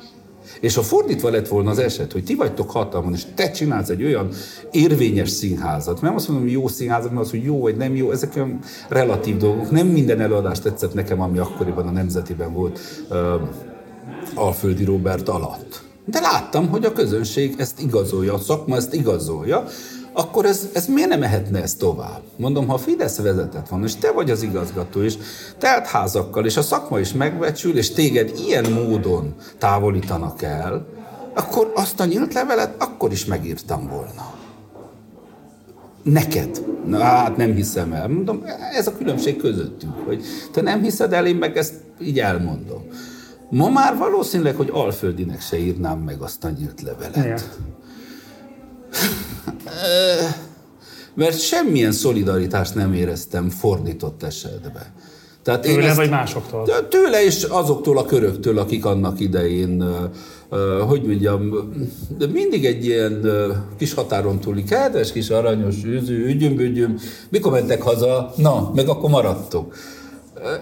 És ha fordítva lett volna az eset, hogy ti vagytok hatalmon, és te csinálsz egy olyan érvényes színházat, nem azt mondom, hogy jó színházat, mert az, hogy jó vagy nem jó, ezek olyan relatív dolgok. Nem minden előadást tetszett nekem, ami akkoriban a Nemzetiben volt uh, Alföldi Robert alatt. De láttam, hogy a közönség ezt igazolja, a szakma ezt igazolja, akkor ez, ez miért nem mehetne ez tovább? Mondom, ha a Fidesz vezetett van, és te vagy az igazgató, és telt házakkal, és a szakma is megbecsül, és téged ilyen módon távolítanak el, akkor azt a nyílt levelet akkor is megírtam volna. Neked. Na, hát nem hiszem el. Mondom, ez a különbség közöttünk, hogy te nem hiszed el, én meg ezt így elmondom. Ma már valószínűleg, hogy Alföldinek se írnám meg azt a nyílt levelet. Igen. Mert semmilyen szolidaritást nem éreztem fordított esetben. Tehát tőle én ezt, vagy másoktól? Tőle és azoktól a köröktől, akik annak idején, hogy mondjam, de mindig egy ilyen kis határon túli kedves, kis aranyos, üző, ügyöm, mikor mentek haza, na, meg akkor maradtok.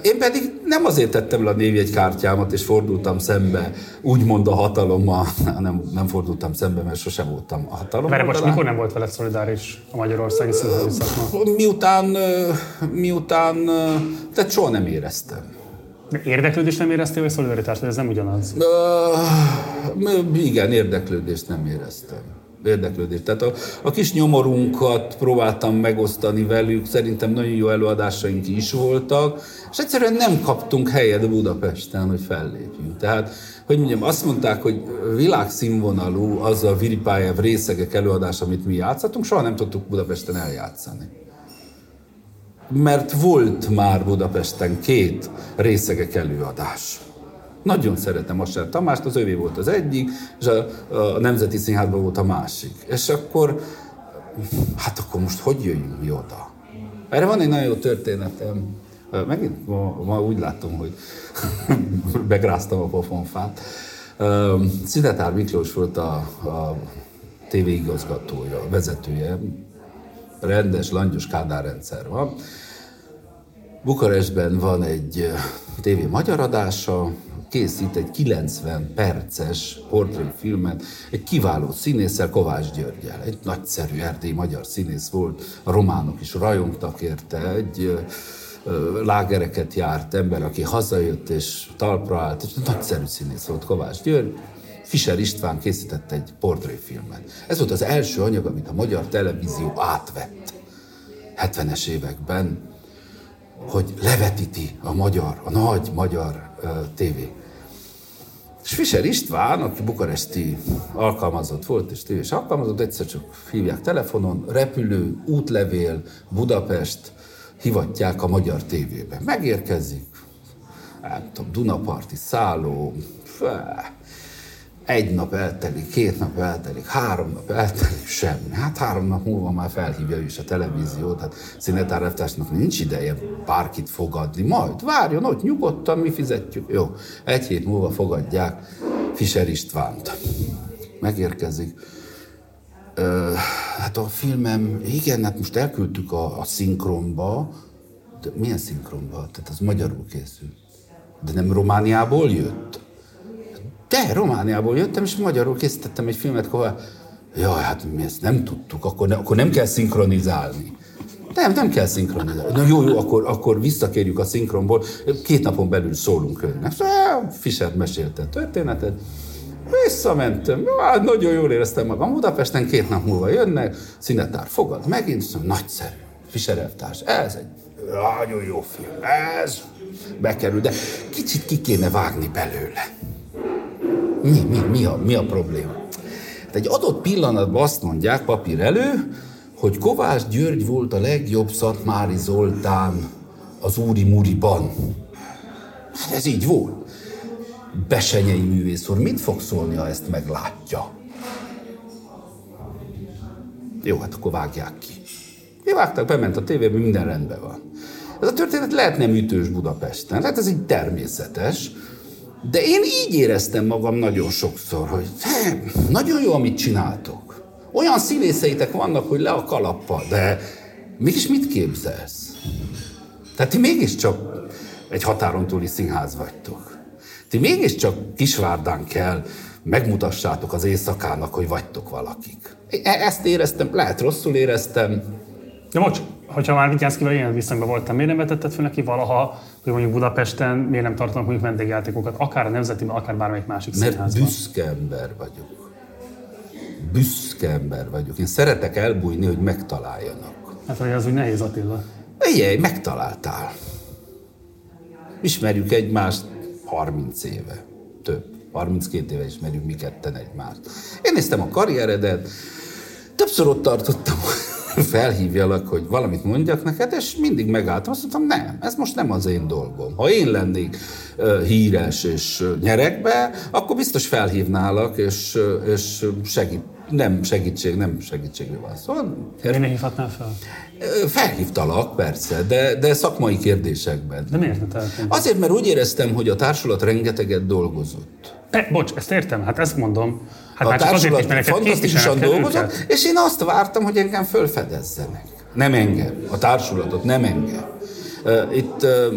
Én pedig nem azért tettem le a névjegykártyámat, és fordultam szembe, úgymond a hatalommal, nem, nem fordultam szembe, mert sosem voltam a hatalommal. Mert most mikor nem volt veled szolidáris a Magyarországi Színházi szakma? Miután, miután, tehát soha nem éreztem. Érdeklődést nem éreztél, vagy szolidaritást? Ez nem ugyanaz? Uh, igen, érdeklődést nem éreztem érdeklődést. Tehát a, a kis nyomorunkat próbáltam megosztani velük, szerintem nagyon jó előadásaink is voltak, és egyszerűen nem kaptunk helyet Budapesten, hogy fellépjünk. Tehát, hogy mondjam, azt mondták, hogy világszínvonalú az a Viripájev részegek előadás, amit mi játszhatunk, soha nem tudtuk Budapesten eljátszani. Mert volt már Budapesten két részegek előadás. Nagyon szeretem Asser Tamást, az övé volt az egyik, és a, a Nemzeti Színházban volt a másik. És akkor, hát akkor most hogy jöjjünk mi oda? Erre van egy nagyon jó történetem. Megint ma, ma úgy látom, hogy begráztam a pofonfát. Szidetár Miklós volt a, a TV igazgatója, vezetője. Rendes, langyos kádárrendszer van. Bukarestben van egy tévé magyar adása, készít egy 90 perces portréfilmet egy kiváló színésszel, Kovács Györgyel. Egy nagyszerű erdélyi magyar színész volt, a románok is rajongtak érte, egy lágereket járt ember, aki hazajött és talpra állt, és nagyszerű színész volt Kovács György. Fischer István készített egy portréfilmet. Ez volt az első anyag, amit a magyar televízió átvett 70-es években, hogy levetíti a magyar, a nagy magyar tévé. És Fischer István, aki bukaresti alkalmazott volt, és tévés alkalmazott, egyszer csak hívják telefonon, repülő, útlevél, Budapest, hivatják a magyar tévébe. Megérkezik, nem tudom, Dunaparti szálló, egy nap eltelik, két nap eltelik, három nap eltelik, semmi. Hát három nap múlva már felhívja is a televíziót, hát Szinetár nincs ideje bárkit fogadni, majd várjon ott nyugodtan, mi fizetjük. Jó, egy hét múlva fogadják Fischer Istvánt. megérkezik. Ö, hát a filmem, igen, hát most elküldtük a, a szinkronba, de milyen szinkronba? Tehát az magyarul készült. De nem Romániából jött? De, Romániából jöttem, és magyarul készítettem egy filmet, ahol Jaj, hát mi ezt nem tudtuk, akkor, ne, akkor nem kell szinkronizálni. Nem, nem kell szinkronizálni. Na jó, jó, akkor, akkor visszakérjük a szinkronból, két napon belül szólunk önnek. Fischer mesélte történetet, Visszamentem, hát nagyon jól éreztem magam Budapesten, két nap múlva jönnek, színetár fogad megint, szóval nagyszerű, Fischer elvtárs, ez egy nagyon jó film, ez bekerül, de kicsit ki kéne vágni belőle. Mi, mi, mi, a, mi a probléma? Hát egy adott pillanatban azt mondják papír elő, hogy Kovács György volt a legjobb Szatmári Zoltán az Úri Muriban. Hát ez így volt. Besenyei művész úr mit fog szólni, ha ezt meglátja? Jó, hát akkor vágják ki. vágták, bement a tévébe, minden rendben van. Ez a történet lehet nem ütős Budapesten, lehet ez így természetes, de én így éreztem magam nagyon sokszor, hogy he, nagyon jó, amit csináltok. Olyan színészeitek vannak, hogy le a kalappal, de mégis mit képzelsz? Tehát ti mégiscsak egy határon túli színház vagytok. Ti mégiscsak Kisvárdán kell megmutassátok az éjszakának, hogy vagytok valakik. E- ezt éreztem, lehet rosszul éreztem. De most, hogyha már Vityánszkival ilyen viszonyban voltam, miért nem vetetted fel neki valaha, hogy mondjuk Budapesten miért nem tartanak mondjuk vendégjátékokat, akár a Nemzetiben, akár bármelyik másik Mert színházban? büszke ember vagyok. Büszke ember vagyok. Én szeretek elbújni, hogy megtaláljanak. Hát, hogy az úgy nehéz Attila. Figyelj, megtaláltál. Ismerjük egymást 30 éve. Több. 32 éve ismerjük mi ketten egymást. Én néztem a karrieredet, többször ott tartottam, felhívjalak, hogy valamit mondjak neked, és mindig megálltam. Azt mondtam, nem, ez most nem az én dolgom. Ha én lennék híres és nyerekbe, akkor biztos felhívnálak, és, és segít, nem segítség, nem segítségre van szó. Én hívhatnál fel? Felhívtalak, persze, de, de szakmai kérdésekben. De miért ne? Azért, mert úgy éreztem, hogy a társulat rengeteget dolgozott. De, bocs, ezt értem, hát ezt mondom. Hát A már csak azért is, mert fantasztikusan dolgozott, és én azt vártam, hogy engem fölfedezzenek. Nem engem, a társulatot, nem engem. Uh, Itt, uh,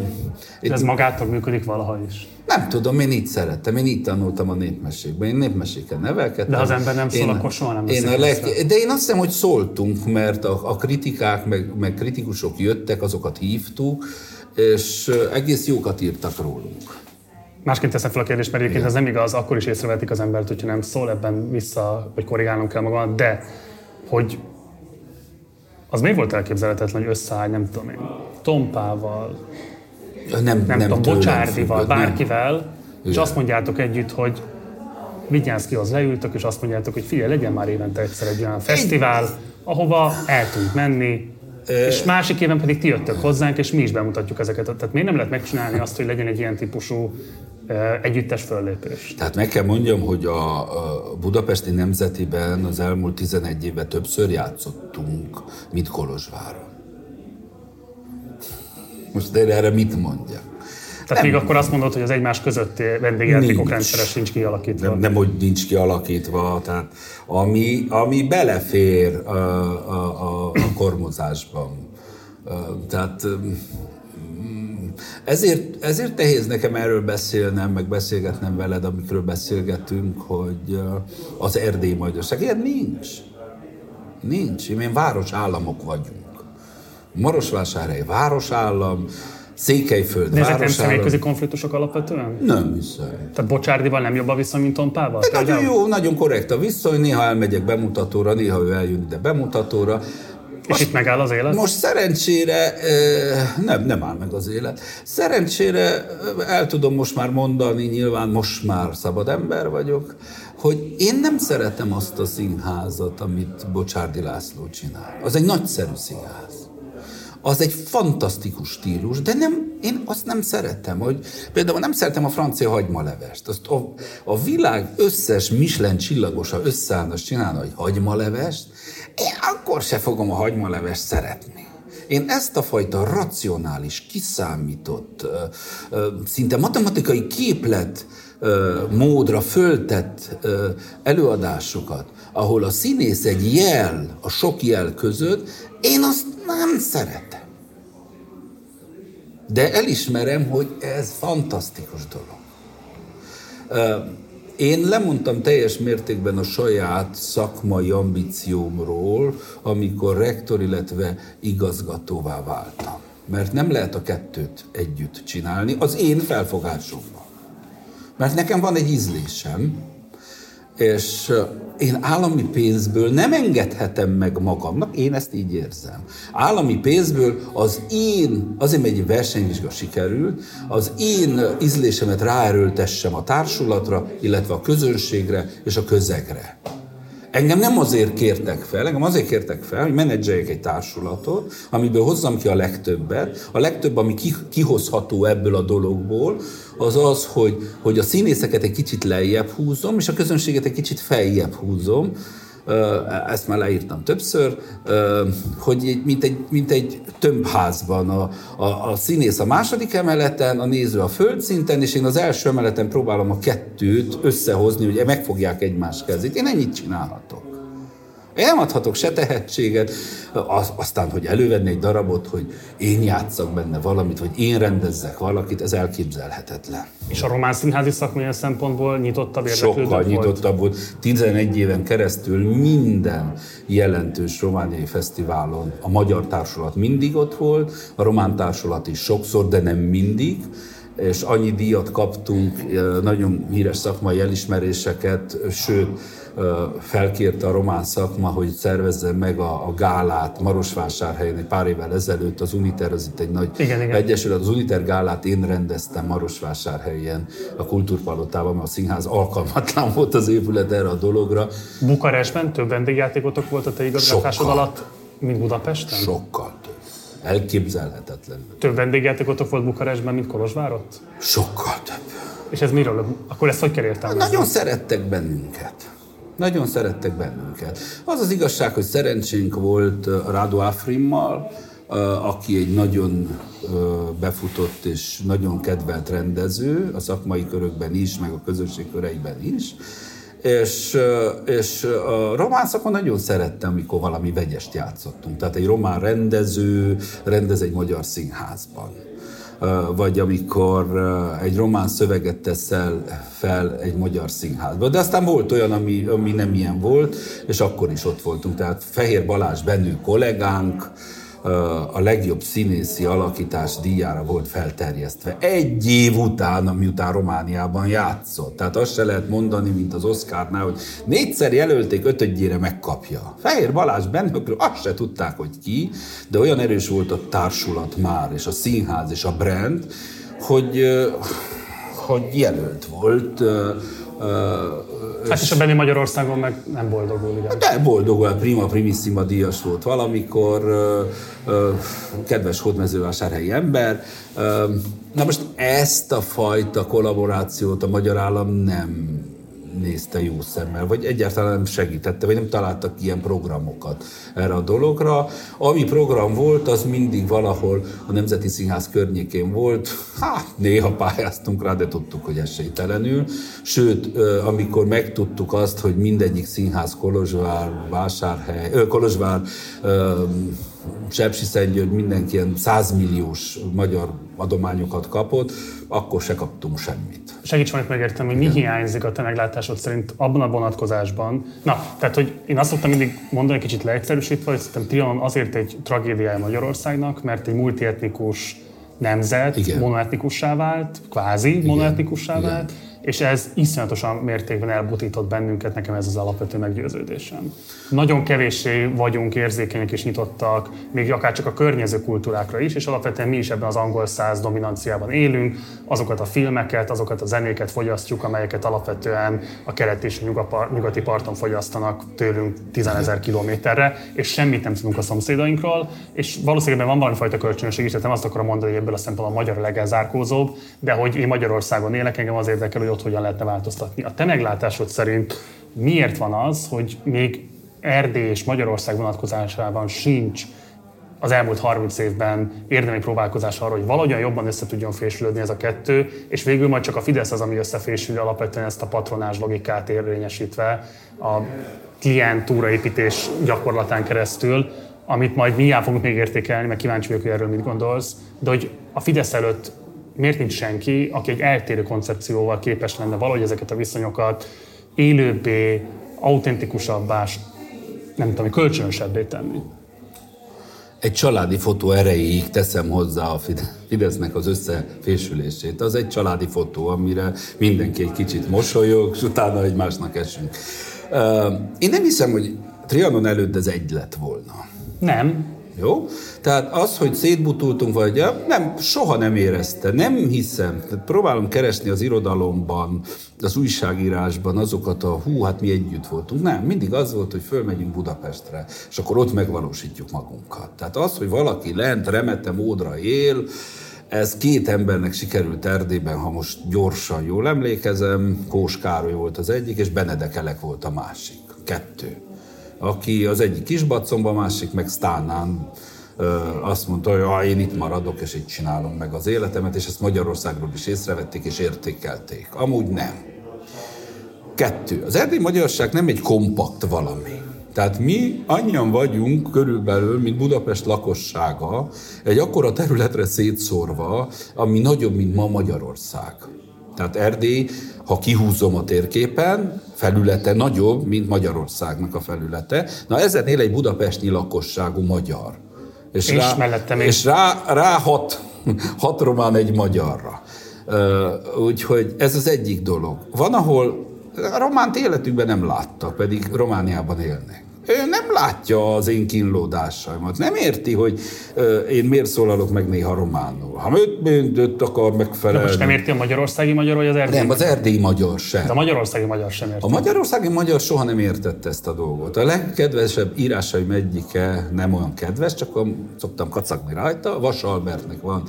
itt ez magától működik valaha is. nem tudom, én így szerettem, én így tanultam a népmesékben, én népmeséken nevelkedtem. De az ember nem szól, Én- akkor soha nem én a leg... De én azt hiszem, hogy szóltunk, mert a, a kritikák, meg, meg kritikusok jöttek, azokat hívtuk, és egész jókat írtak rólunk. Másként teszem fel a kérdést, mert egyébként ez nem igaz, akkor is észrevetik az embert, hogyha nem szól, ebben vissza, vagy korrigálnom kell magam, de hogy az miért volt elképzelhetetlen, hogy összeáll, nem tudom én, Tompával, Nem, nem, nem tudom, tőlem Bocsárdival, nem. bárkivel, és azt mondjátok együtt, hogy Vigyánszkihoz leültök, és azt mondjátok, hogy figyelj, legyen már évente egyszer egy olyan fesztivál, ahova el tudunk menni, és másik éven pedig ti jöttök hozzánk, és mi is bemutatjuk ezeket. Tehát miért nem lehet megcsinálni azt, hogy legyen egy ilyen típusú együttes föllépés? Tehát meg kell mondjam, hogy a, a Budapesti Nemzetiben az elmúlt 11 évben többször játszottunk, mint Kolozsváron. Most én erre mit mondjak? Tehát még akkor azt mondod, hogy az egymás közötti vendégjátékok Nincs. rendszere sincs kialakítva. Nem, nem, hogy nincs kialakítva, tehát ami, ami belefér a, a, a, a kormozásban. Tehát ezért, ezért nehéz nekem erről beszélnem, meg beszélgetnem veled, amikről beszélgetünk, hogy az Erdély magyarság. Ilyen nincs. Nincs. Én városállamok vagyunk. Marosvásárhely városállam, Székelyföld De ezek nem személyközi konfliktusok alapvetően? Nem hiszem. Tehát Bocsárdival nem jobb a viszony, mint Tompával? De nagyon jó, nagyon korrekt a viszony, néha elmegyek bemutatóra, néha ő eljön ide bemutatóra. És itt megáll az élet? Most szerencsére, eh, nem, nem áll meg az élet, szerencsére eh, el tudom most már mondani, nyilván most már szabad ember vagyok, hogy én nem szeretem azt a színházat, amit Bocsárdi László csinál. Az egy nagyszerű színház. Az egy fantasztikus stílus, de nem, én azt nem szeretem, hogy például nem szeretem a francia hagymalevest. Azt a, a világ összes Michelin csillagosa összeállna, csinálna egy hagymalevest, én akkor se fogom a hagymalevest szeretni. Én ezt a fajta racionális, kiszámított, szinte matematikai képlet módra föltett előadásokat, ahol a színész egy jel, a sok jel között, én azt nem szeretem. De elismerem, hogy ez fantasztikus dolog. Én lemondtam teljes mértékben a saját szakmai ambíciómról, amikor rektor, illetve igazgatóvá váltam. Mert nem lehet a kettőt együtt csinálni, az én felfogásomban. Mert nekem van egy ízlésem, és én állami pénzből nem engedhetem meg magamnak, én ezt így érzem. Állami pénzből az én, azért egy versenyvizsga sikerült, az én ízlésemet ráerőltessem a társulatra, illetve a közönségre és a közegre. Engem nem azért kértek fel, engem azért kértek fel, hogy menedzseljek egy társulatot, amiből hozzam ki a legtöbbet. A legtöbb, ami kihozható ebből a dologból, az az, hogy, hogy a színészeket egy kicsit lejjebb húzom, és a közönséget egy kicsit feljebb húzom, ezt már leírtam többször, hogy mint egy, mint egy tömbházban a, a, a színész a második emeleten, a néző a földszinten, és én az első emeleten próbálom a kettőt összehozni, hogy megfogják egymás kezét. Én ennyit csinálhatok. Én adhatok se tehetséget, az, aztán, hogy elővenni egy darabot, hogy én játszak benne valamit, hogy én rendezzek valakit, ez elképzelhetetlen. És a román színházi szakmai szempontból nyitottabb érdeklődő Sokkal volt? nyitottabb volt. 11 éven keresztül minden jelentős romániai fesztiválon a magyar társulat mindig ott volt, a román társulat is sokszor, de nem mindig és annyi díjat kaptunk, nagyon híres szakmai elismeréseket, sőt, felkérte a román szakma, hogy szervezze meg a, a gálát Marosvásárhelyen egy pár évvel ezelőtt. Az Uniter, az itt egy nagy igen, igen. egyesület, az Uniter gálát én rendeztem Marosvásárhelyen a kultúrpalotában, mert a színház alkalmatlan volt az épület erre a dologra. Bukarestben több vendégjátékotok volt a te igazgatásod alatt, mint Budapesten? Sokkal több. Elképzelhetetlen. Több vendégjátékotok volt Bukarestben, mint Kolozsvárott? Sokkal több. És ez miről? Akkor ezt hogy kell értelmezni? Nagyon szerettek bennünket. Nagyon szerettek bennünket. Az az igazság, hogy szerencsénk volt Rado Afrimmal, aki egy nagyon befutott és nagyon kedvelt rendező, a szakmai körökben is, meg a közösség köreiben is, és, és a román szakon nagyon szerettem, amikor valami vegyest játszottunk. Tehát egy román rendező rendez egy magyar színházban vagy amikor egy román szöveget teszel fel egy magyar színházba. De aztán volt olyan, ami, ami nem ilyen volt, és akkor is ott voltunk. Tehát Fehér Balázs Benő kollégánk, a legjobb színészi alakítás díjára volt felterjesztve. Egy év után, miután Romániában játszott. Tehát azt se lehet mondani, mint az Oscarnál, hogy négyszer jelölték, ötödjére megkapja. Fehér Balázs bennükről azt se tudták, hogy ki, de olyan erős volt a társulat már, és a színház, és a brand, hogy, hogy jelölt volt Hát és a Benni Magyarországon meg nem boldogul, igen. De boldogul, prima primissima díjas volt valamikor, kedves hódmezővásárhelyi ember. Na most ezt a fajta kollaborációt a magyar állam nem nézte jó szemmel, vagy egyáltalán nem segítette, vagy nem találtak ilyen programokat erre a dologra. Ami program volt, az mindig valahol a Nemzeti Színház környékén volt. Hát, néha pályáztunk rá, de tudtuk, hogy esélytelenül. Sőt, amikor megtudtuk azt, hogy mindegyik színház Kolozsvár, Vásárhely, Kolozsvár, Sepsiszentgyörgy mindenki ilyen százmilliós magyar adományokat kapott, akkor se kaptunk semmit. Segíts meg megértem, hogy mi Igen. hiányzik a te meglátásod szerint abban a vonatkozásban. Na, tehát, hogy én azt szoktam mindig mondani, kicsit leegyszerűsítve, hogy szerintem Trianon azért egy tragédiája Magyarországnak, mert egy multietnikus nemzet Igen. monoetnikussá vált, kvázi Igen. monoetnikussá vált, Igen és ez iszonyatosan mértékben elbutított bennünket, nekem ez az alapvető meggyőződésem. Nagyon kevéssé vagyunk érzékenyek és nyitottak, még akár csak a környező kultúrákra is, és alapvetően mi is ebben az angol száz dominanciában élünk, azokat a filmeket, azokat a zenéket fogyasztjuk, amelyeket alapvetően a kelet és nyugati parton fogyasztanak tőlünk 10 ezer kilométerre, és semmit nem tudunk a szomszédainkról, és valószínűleg van valami fajta kölcsönösség is, tehát nem azt akarom mondani, hogy ebből a szempontból a magyar a legelzárkózóbb, de hogy én Magyarországon élek, engem az érdekel, hogy ott hogyan lehetne változtatni. A te meglátásod szerint miért van az, hogy még Erdély és Magyarország vonatkozásában sincs az elmúlt 30 évben érdemi próbálkozás arra, hogy valahogyan jobban össze tudjon fésülődni ez a kettő, és végül majd csak a Fidesz az, ami összefésül alapvetően ezt a patronás logikát érvényesítve a klient túraépítés gyakorlatán keresztül, amit majd mindjárt fogunk még értékelni, mert kíváncsi vagyok, hogy erről mit gondolsz, de hogy a Fidesz előtt miért nincs senki, aki egy eltérő koncepcióval képes lenne valahogy ezeket a viszonyokat élőbbé, autentikusabbá, nem tudom, kölcsönösebbé tenni? Egy családi fotó erejéig teszem hozzá a Fidesznek az összefésülését. Az egy családi fotó, amire mindenki egy kicsit mosolyog, és utána egymásnak esünk. Én nem hiszem, hogy Trianon előtt ez egy lett volna. Nem. Jó? Tehát az, hogy szétbutultunk, vagy nem, soha nem érezte. Nem hiszem. Tehát próbálom keresni az irodalomban, az újságírásban azokat a hú, hát mi együtt voltunk. Nem, mindig az volt, hogy fölmegyünk Budapestre, és akkor ott megvalósítjuk magunkat. Tehát az, hogy valaki lent remete módra él, ez két embernek sikerült Erdélyben, ha most gyorsan jól emlékezem, Kós Károly volt az egyik, és Benedek Elek volt a másik. Kettő aki az egyik kisbacomba, a másik meg Stánán azt mondta, hogy ah, én itt maradok, és itt csinálom meg az életemet, és ezt Magyarországról is észrevették és értékelték. Amúgy nem. Kettő. Az erdély magyarság nem egy kompakt valami. Tehát mi annyian vagyunk körülbelül, mint Budapest lakossága, egy akkora területre szétszórva, ami nagyobb, mint ma Magyarország. Tehát Erdély, ha kihúzom a térképen, felülete nagyobb, mint Magyarországnak a felülete. Na ezen él egy budapesti lakosságú magyar. És, és rá, mellettem és rá, rá hat, hat román egy magyarra. Úgyhogy ez az egyik dolog. Van, ahol románt életükben nem láttak, pedig Romániában élnek. Ő nem látja az én kínlódásaimat. Nem érti, hogy én miért szólalok meg néha románul. Ha őt akar megfelelni... De most nem érti a magyarországi magyar, vagy az erdélyi Nem, az erdélyi magyar sem. De a magyarországi magyar sem érti. A magyarországi magyar soha nem értette ezt a dolgot. A legkedvesebb írásaim egyike nem olyan kedves, csak szoktam kacagni rajta. Vas Albertnek van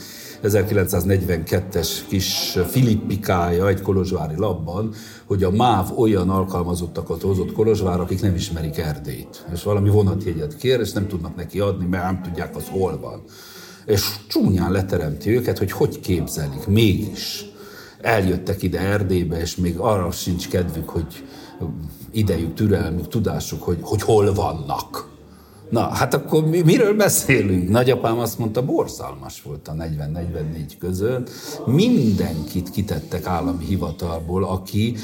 1942-es kis filippikája egy kolozsvári labban, hogy a MÁV olyan alkalmazottakat hozott Kolozsvár, akik nem ismerik Erdélyt. És valami vonatjegyet kér, és nem tudnak neki adni, mert nem tudják, az hol van. És csúnyán leteremti őket, hogy hogy képzelik, mégis. Eljöttek ide Erdélybe, és még arra sincs kedvük, hogy idejük, türelmük, tudásuk, hogy, hogy hol vannak. Na, hát akkor mi, miről beszélünk? Nagyapám azt mondta, borzalmas volt a 40-44 között. Mindenkit kitettek állami hivatalból, aki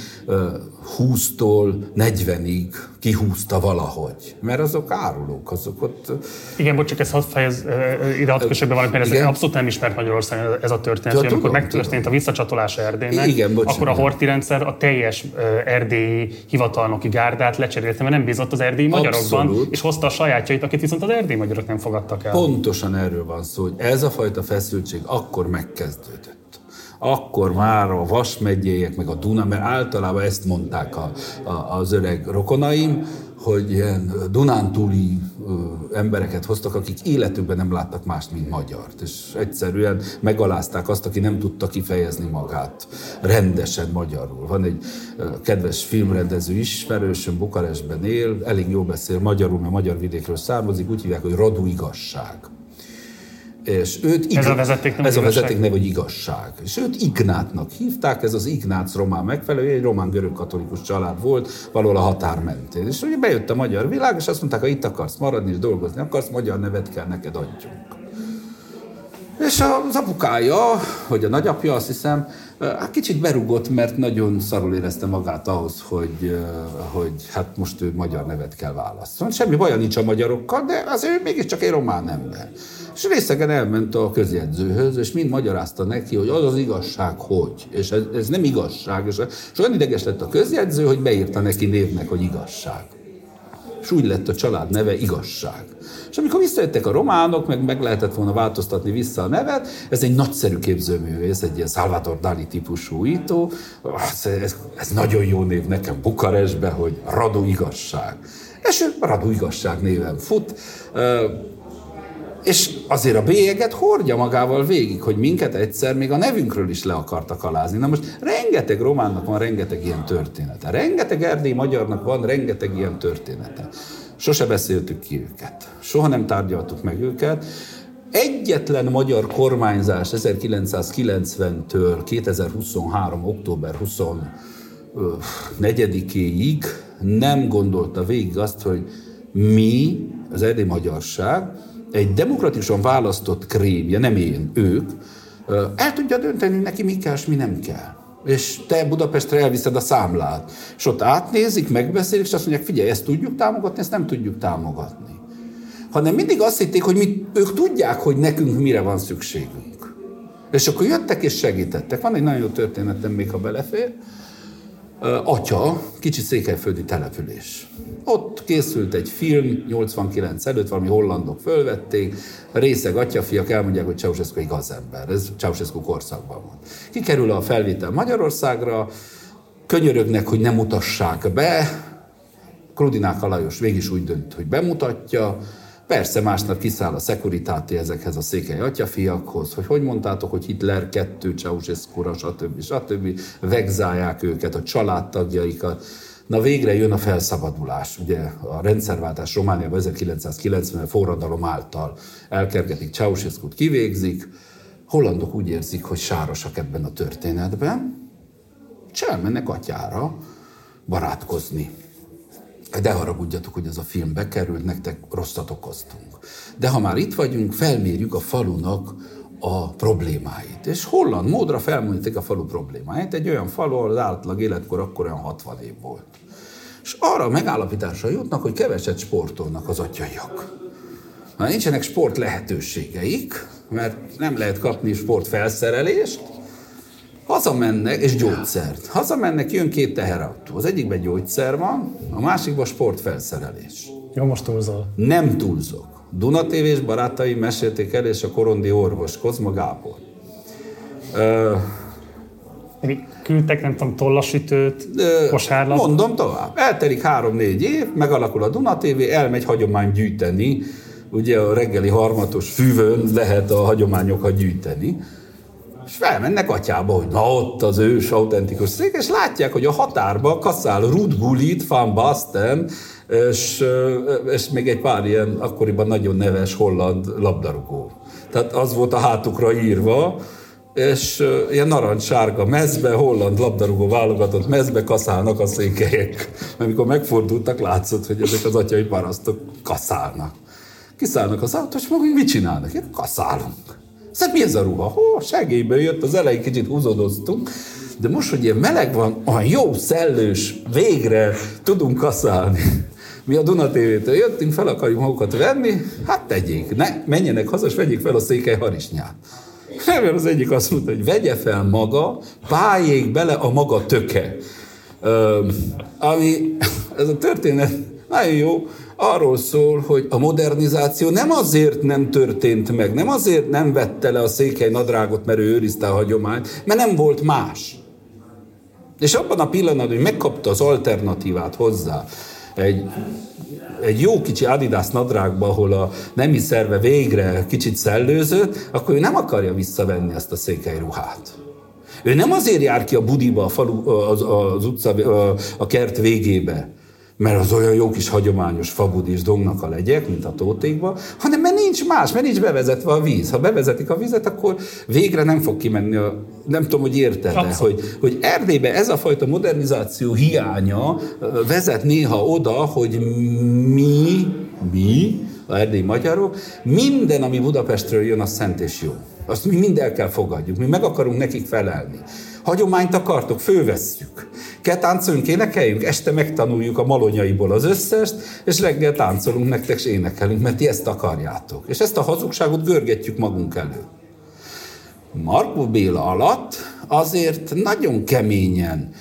20-tól 40-ig kihúzta valahogy. Mert azok árulók, azok ott... Igen, bocs, csak ezt hadd fejez, ide hadd kössek be valamit, mert ez abszolút nem ismert Magyarországon ez a történet. Ja, amikor megtörtént tudom. a visszacsatolás Erdélynek, Igen, bocs, akkor a horti rendszer a teljes erdélyi hivatalnoki gárdát lecserélte, mert nem bízott az erdélyi magyarokban, Abszolút. és hozta a sajátjait, akit viszont az erdélyi magyarok nem fogadtak el. Pontosan erről van szó, hogy ez a fajta feszültség akkor megkezdődött akkor már a Vas megyélyek, meg a Duna, mert általában ezt mondták a, a, az öreg rokonaim, hogy ilyen Dunántúli embereket hoztak, akik életükben nem láttak mást, mint magyart. És egyszerűen megalázták azt, aki nem tudta kifejezni magát rendesen magyarul. Van egy kedves filmrendező ismerősöm, Bukarestben él, elég jól beszél magyarul, mert magyar vidékről származik, úgy hívják, hogy Radu Igazság és őt igaz, ez a vezeték ez a hogy igazság. És őt Ignátnak hívták, ez az Ignác román megfelelő, egy román-görög katolikus család volt, valahol a határ mentén. És ugye bejött a magyar világ, és azt mondták, ha itt akarsz maradni és dolgozni akarsz, magyar nevet kell neked adjunk. És az apukája, vagy a nagyapja, azt hiszem, hát kicsit berugott, mert nagyon szarul érezte magát ahhoz, hogy, hogy hát most ő magyar nevet kell választani. Semmi baja nincs a magyarokkal, de azért mégiscsak egy román ember. És részegen elment a közjegyzőhöz, és mind magyarázta neki, hogy az az igazság, hogy. És ez, ez nem igazság. És, és olyan ideges lett a közjegyző, hogy beírta neki névnek, hogy igazság. És úgy lett a család neve igazság. És amikor visszajöttek a románok, meg meg lehetett volna változtatni vissza a nevet, ez egy nagyszerű képzőmű, ez egy ilyen Salvador Dali típusú ító, ez, ez nagyon jó név nekem Bukarestbe, hogy Radu Igazság. És ő Radu Igazság néven fut, és azért a bélyeget hordja magával végig, hogy minket egyszer még a nevünkről is le akartak alázni. Na most rengeteg románnak van rengeteg ilyen története. Rengeteg erdély magyarnak van rengeteg ilyen története. Sose beszéltük ki őket. Soha nem tárgyaltuk meg őket. Egyetlen magyar kormányzás 1990-től 2023. október 24-éig nem gondolta végig azt, hogy mi, az erdély magyarság, egy demokratikusan választott krémje, nem én, ők, el tudja dönteni, neki mi kell, és mi nem kell. És te Budapestre elviszed a számlát. És ott átnézik, megbeszélik, és azt mondják, figyelj, ezt tudjuk támogatni, ezt nem tudjuk támogatni. Hanem mindig azt hitték, hogy mi, ők tudják, hogy nekünk mire van szükségünk. És akkor jöttek és segítettek. Van egy nagyon jó történetem, még ha belefér atya, kicsi székelyföldi település. Ott készült egy film, 89 előtt valami hollandok fölvették, részeg atyafiak elmondják, hogy Ceausescu gazember, ez Ceausescu korszakban van. Kikerül a felvétel Magyarországra, könyörögnek, hogy nem mutassák be, Krudinák Alajos végig úgy dönt, hogy bemutatja, Persze másnap kiszáll a szekuritáti ezekhez a székely atyafiakhoz, hogy hogy mondtátok, hogy Hitler kettő, Ceausescu-ra, stb. stb. Vegzálják őket, a családtagjaikat. Na végre jön a felszabadulás. Ugye a rendszerváltás Romániában 1990 forradalom által elkergetik Ceausescu-t, kivégzik. Hollandok úgy érzik, hogy sárosak ebben a történetben, és elmennek atyára barátkozni de haragudjatok, hogy ez a film bekerült, nektek rosszat okoztunk. De ha már itt vagyunk, felmérjük a falunak a problémáit. És holland módra felmondják a falu problémáit. Egy olyan falu, ahol az átlag életkor akkor olyan 60 év volt. És arra a megállapításra jutnak, hogy keveset sportolnak az atyaiak. Ha nincsenek sport lehetőségeik, mert nem lehet kapni sportfelszerelést, Hazamennek, és gyógyszert. Hazamennek, jön két teherautó. Az egyikben gyógyszer van, a másikban sportfelszerelés. Jó, most túlzol. Nem túlzok. Duna TV-s barátaim mesélték el, és a korondi orvos, Kozma Gábor. Ö, Küldtek, nem tudom, tollasütőt, kosárlap. Mondom tovább. Eltelik három-négy év, megalakul a Duna TV, elmegy hagyomány gyűjteni. Ugye a reggeli harmatos füvön lehet a hagyományokat gyűjteni és felmennek atyába, hogy na ott az ős autentikus szék, és látják, hogy a határba kaszál Ruth Gullit, Van Basten, és, és még egy pár ilyen akkoriban nagyon neves holland labdarúgó. Tehát az volt a hátukra írva, és ilyen narancssárga mezbe, holland labdarúgó válogatott mezbe kaszálnak a székelyek. Mert amikor megfordultak, látszott, hogy ezek az atyai parasztok kaszálnak. Kiszállnak az autó, és maguk mit csinálnak? Én kaszálunk. Szóval mi ez a ruha? Hó, segélyből jött, az elején kicsit húzódoztunk, de most, hogy ilyen meleg van, olyan jó, szellős, végre tudunk kaszálni. Mi a Duna TV-től jöttünk, fel akarjuk magukat venni, hát tegyék, ne, menjenek haza, és vegyék fel a székely harisnyát. Mert az egyik azt mondta, hogy vegye fel maga, pályék bele a maga töke. Ö, ami, ez a történet nagyon jó, arról szól, hogy a modernizáció nem azért nem történt meg, nem azért nem vette le a székely nadrágot, mert ő őrizte a hagyományt, mert nem volt más. És abban a pillanatban, hogy megkapta az alternatívát hozzá, egy, egy jó kicsi Adidas nadrágba, ahol a nemi szerve végre kicsit szellőzött, akkor ő nem akarja visszavenni ezt a székely ruhát. Ő nem azért jár ki a budiba, a, falu, az, az utca, a, kert végébe, mert az olyan jó kis hagyományos fabudis dongnak a legyek, mint a tótékba, hanem mert nincs más, mert nincs bevezetve a víz. Ha bevezetik a vizet, akkor végre nem fog kimenni a, nem tudom, hogy érted -e, hogy, hogy Erdélybe ez a fajta modernizáció hiánya vezet néha oda, hogy mi, mi, a erdélyi magyarok, minden, ami Budapestről jön, az szent és jó. Azt mi mind el kell fogadjuk, mi meg akarunk nekik felelni. Hagyományt akartok, fölvesszük. Kell táncoljunk, énekeljünk, este megtanuljuk a malonyaiból az összest, és reggel táncolunk nektek, és énekelünk, mert ti ezt akarjátok. És ezt a hazugságot görgetjük magunk elő. Markó Béla alatt azért nagyon keményen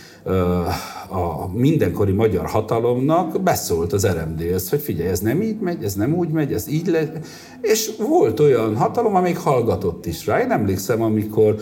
a mindenkori magyar hatalomnak beszólt az RMD-hez, hogy figyelj, ez nem így megy, ez nem úgy megy, ez így le... És volt olyan hatalom, amelyik hallgatott is rá. Én emlékszem, amikor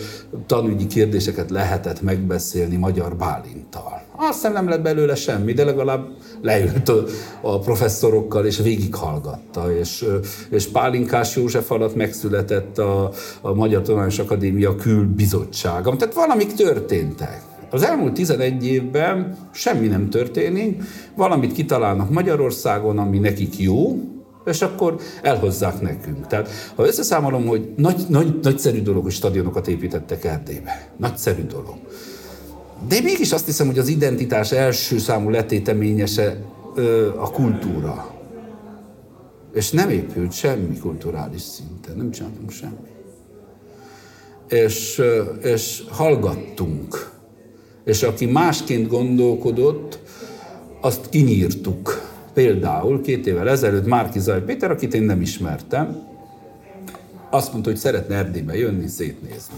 tanügyi kérdéseket lehetett megbeszélni magyar Bálinttal. Azt hiszem nem lett belőle semmi, de legalább leült a, a professzorokkal, és végighallgatta. És, és Pálinkás József alatt megszületett a, a Magyar Tudományos Akadémia külbizottsága. Tehát valamik történtek Az elmúlt 11 évben semmi nem történik, valamit kitalálnak Magyarországon, ami nekik jó, és akkor elhozzák nekünk. Tehát ha összeszámolom, hogy nagy, nagy, nagyszerű dolog, hogy stadionokat építettek Erdélybe. Nagyszerű dolog. De mégis azt hiszem, hogy az identitás első számú letéteményese ö, a kultúra. És nem épült semmi kulturális szinten, nem csináltunk semmi. És, és hallgattunk. És aki másként gondolkodott, azt kinyírtuk. Például két évvel ezelőtt Márki Zaj Péter, akit én nem ismertem, azt mondta, hogy szeretne Erdélybe jönni, szétnézni.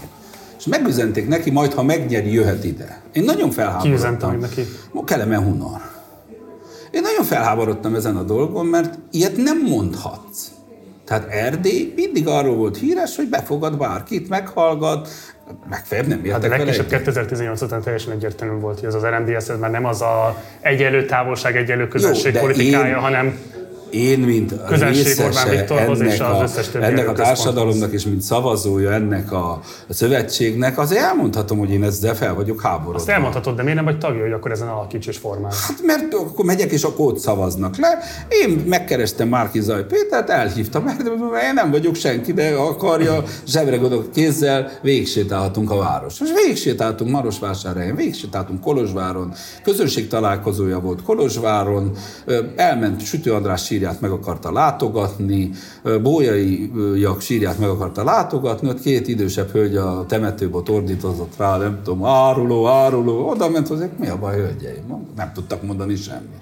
És megüzenték neki, majd ha megnyeri, jöhet ide. Én nagyon felháborodtam. Ki neki? Keleme Hunor. Én nagyon felháborodtam ezen a dolgon, mert ilyet nem mondhatsz. Tehát Erdély mindig arról volt híres, hogy befogad bárkit, meghallgat, megfelelően nem hát a legkisebb 2018 után teljesen egyértelmű volt, hogy ez az RMDS ez már nem az a egyenlő távolság, egyenlő közösség Jó, politikája, én, hanem én, mint részese ennek, a, ennek a társadalomnak és mint szavazója ennek a, a szövetségnek, azért elmondhatom, hogy én ezzel fel vagyok háborodva. Azt elmondhatod, de miért nem vagy tagja, hogy akkor ezen alakíts és formál? Hát mert akkor megyek és akkor ott szavaznak le. Én megkerestem Márki Zaj Pétert, elhívtam, mert én nem vagyok senki, de akarja, zsebregodok kézzel, végsétálhatunk a város. Most végsétáltunk Marosvásárhelyen, végsétáltunk Kolozsváron, közönség találkozója volt Kolozsváron, elment Sütő András sírját meg akarta látogatni, Jak sírját meg akarta látogatni, ott két idősebb hölgy a temetőbot ordítozott rá, nem tudom, áruló, áruló, oda ment hozzá, mi a baj, hölgyeim? Nem tudtak mondani semmit.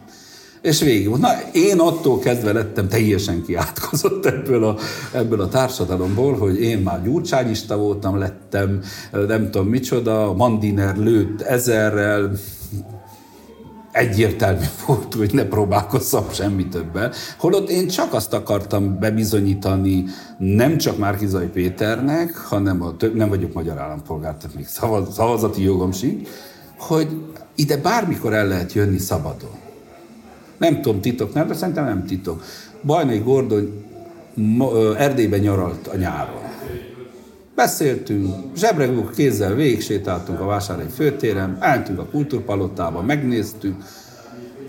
És végig Na, én attól kezdve lettem teljesen kiátkozott ebből a, ebből a társadalomból, hogy én már gyurcsányista voltam, lettem, nem tudom micsoda, Mandiner lőtt ezerrel, egyértelmű volt, hogy ne próbálkozzam semmi többel. Holott én csak azt akartam bebizonyítani nem csak Márkizai Péternek, hanem a több, nem vagyok magyar állampolgár, tehát még szavaz, szavazati jogom sincs, hogy ide bármikor el lehet jönni szabadon. Nem tudom, titok nem, de szerintem nem titok. Bajnai Gordon Erdélyben nyaralt a nyáron. Beszéltünk, zsebregünk kézzel végigsétáltunk a vásárhelyi főtéren, elmentünk a kultúrpalotába, megnéztük,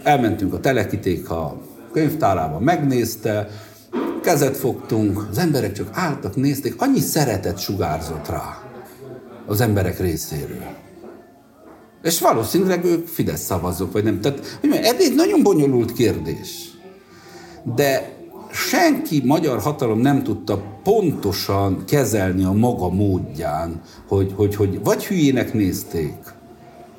elmentünk a telekiték a könyvtárába, megnézte, kezet fogtunk, az emberek csak álltak, nézték, annyi szeretet sugárzott rá az emberek részéről. És valószínűleg ők Fidesz szavazók, vagy nem. Tehát, hogy ez egy nagyon bonyolult kérdés. De senki magyar hatalom nem tudta pontosan kezelni a maga módján, hogy, hogy, hogy vagy hülyének nézték,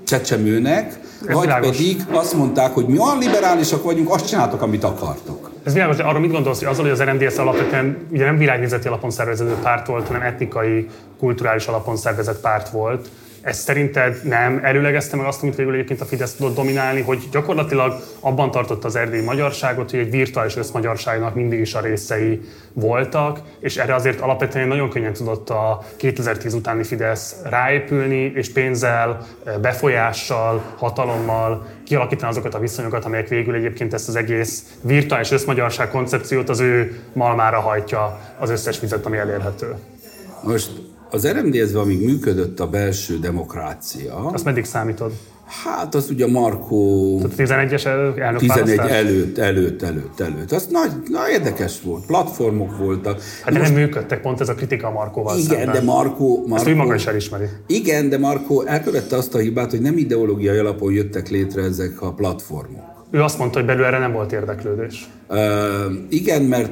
csecsemőnek, Ez vagy világos. pedig azt mondták, hogy mi olyan liberálisak vagyunk, azt csináltok, amit akartok. Ez világos, de arra mit gondolsz, hogy azzal, hogy az RMDS alapvetően ugye nem világnézeti alapon szerveződő párt volt, hanem etnikai, kulturális alapon szervezett párt volt, ez szerinted nem előlegezte meg azt, amit végül egyébként a Fidesz tudott dominálni, hogy gyakorlatilag abban tartotta az erdélyi magyarságot, hogy egy virtuális összmagyarságnak mindig is a részei voltak, és erre azért alapvetően nagyon könnyen tudott a 2010 utáni Fidesz ráépülni, és pénzzel, befolyással, hatalommal kialakítani azokat a viszonyokat, amelyek végül egyébként ezt az egész virtuális összmagyarság koncepciót az ő malmára hajtja az összes vizet, ami elérhető. Most az RMDS-ben, amíg működött a belső demokrácia... Azt meddig számítod? Hát az ugye Markó... Tehát 11-es elnök 11 előtt, előtt, előtt, előtt. Az nagy, nagy érdekes volt. Platformok voltak. Hát de most, nem működtek, pont ez a kritika a Markóval Igen, szemben. de Markó... Markó Ezt ő maga is elismeri. Igen, de Markó elkövette azt a hibát, hogy nem ideológiai alapon jöttek létre ezek a platformok. Ő azt mondta, hogy belül erre nem volt érdeklődés. Uh, igen, mert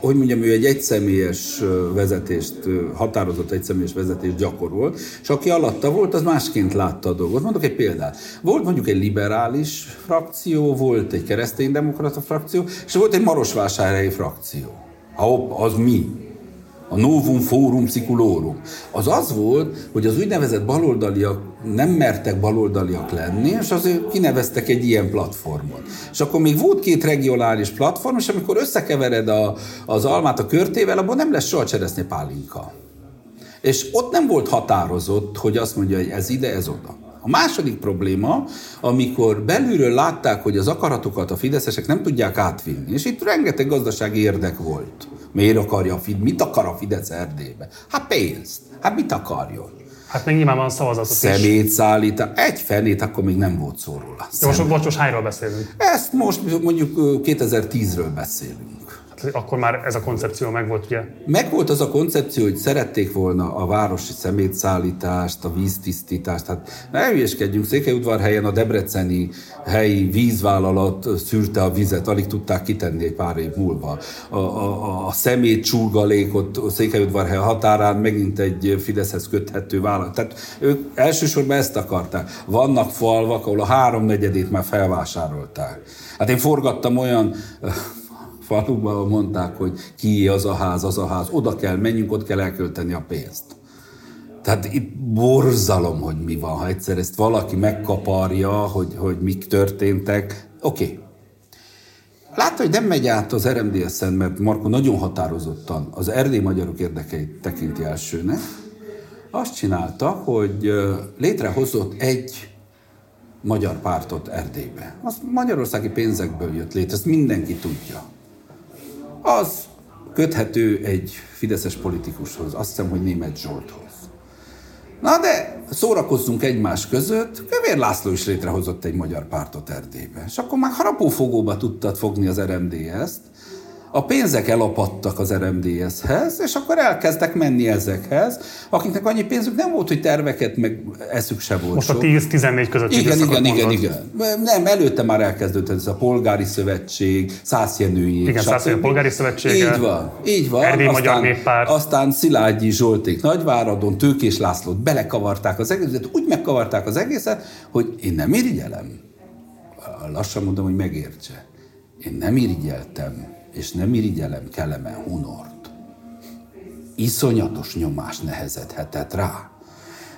hogy mondjam, ő egy egyszemélyes vezetést, határozott egyszemélyes vezetést gyakorolt, és aki alatta volt, az másként látta a dolgot. Mondok egy példát. Volt mondjuk egy liberális frakció, volt egy kereszténydemokrata frakció, és volt egy marosvásárhelyi frakció. Ha, az mi? A Novum Forum Siculorum, az az volt, hogy az úgynevezett baloldaliak nem mertek baloldaliak lenni, és azért kineveztek egy ilyen platformot. És akkor még volt két regionális platform, és amikor összekevered a, az almát a körtével, abban nem lesz soha cseresznye pálinka. És ott nem volt határozott, hogy azt mondja, hogy ez ide, ez oda. A második probléma, amikor belülről látták, hogy az akaratokat a fideszesek nem tudják átvinni, és itt rengeteg gazdasági érdek volt. Miért akarja a Fidesz? Mit akar a Fidesz Erdélybe? Hát pénzt. Hát mit akarjon? Hát még nyilvánvalóan szavazatot is. Szemétszállítás. Egy fenét, akkor még nem volt szó róla. De most, most hányról beszélünk? Ezt most mondjuk ö, 2010-ről beszélünk. Hát akkor már ez a koncepció megvolt, ugye? Megvolt az a koncepció, hogy szerették volna a városi szemétszállítást, a víztisztítást. Hát ne hülyeskedjünk, Székelyudvarhelyen a debreceni helyi vízvállalat szűrte a vizet, alig tudták kitenni egy pár év múlva. A, a, a szemét csurgalékot Székelyudvarhely határán megint egy Fideszhez köthető vállalat. Tehát ők elsősorban ezt akarták. Vannak falvak, ahol a háromnegyedét már felvásárolták. Hát én forgattam olyan faluban mondták, hogy ki az a ház, az a ház, oda kell menjünk, ott kell elkölteni a pénzt. Tehát itt borzalom, hogy mi van, ha egyszer ezt valaki megkaparja, hogy, hogy mik történtek. Oké. Okay. Látta, hogy nem megy át az RMDS-en, mert Marko nagyon határozottan az erdély magyarok érdekeit tekinti elsőnek. Azt csinálta, hogy létrehozott egy magyar pártot Erdélybe. Az magyarországi pénzekből jött létre, ezt mindenki tudja az köthető egy fideszes politikushoz, azt hiszem, hogy német Zsolthoz. Na de szórakozzunk egymás között, Kövér László is létrehozott egy magyar pártot Erdélybe. És akkor már harapófogóba tudtad fogni az RMDS-t, a pénzek elapadtak az RMDS-hez, és akkor elkezdtek menni ezekhez, akiknek annyi pénzük nem volt, hogy terveket meg eszük se volt. Most a 10-14 között Igen, igen, igen, igen. Nem, előtte már elkezdődött ez a polgári szövetség, Szászjenői. Igen, Szászjenői polgári szövetség. Így van, így van. Erdély aztán, Magyar Néppárt. Aztán Szilágyi Zsolték Nagyváradon, Tőkés Lászlót belekavarták az egészet, úgy megkavarták az egészet, hogy én nem irigyelem. Lassan mondom, hogy megértse. Én nem irigyeltem és nem irigyelem Kelemen Hunort. Iszonyatos nyomás nehezedhetett rá.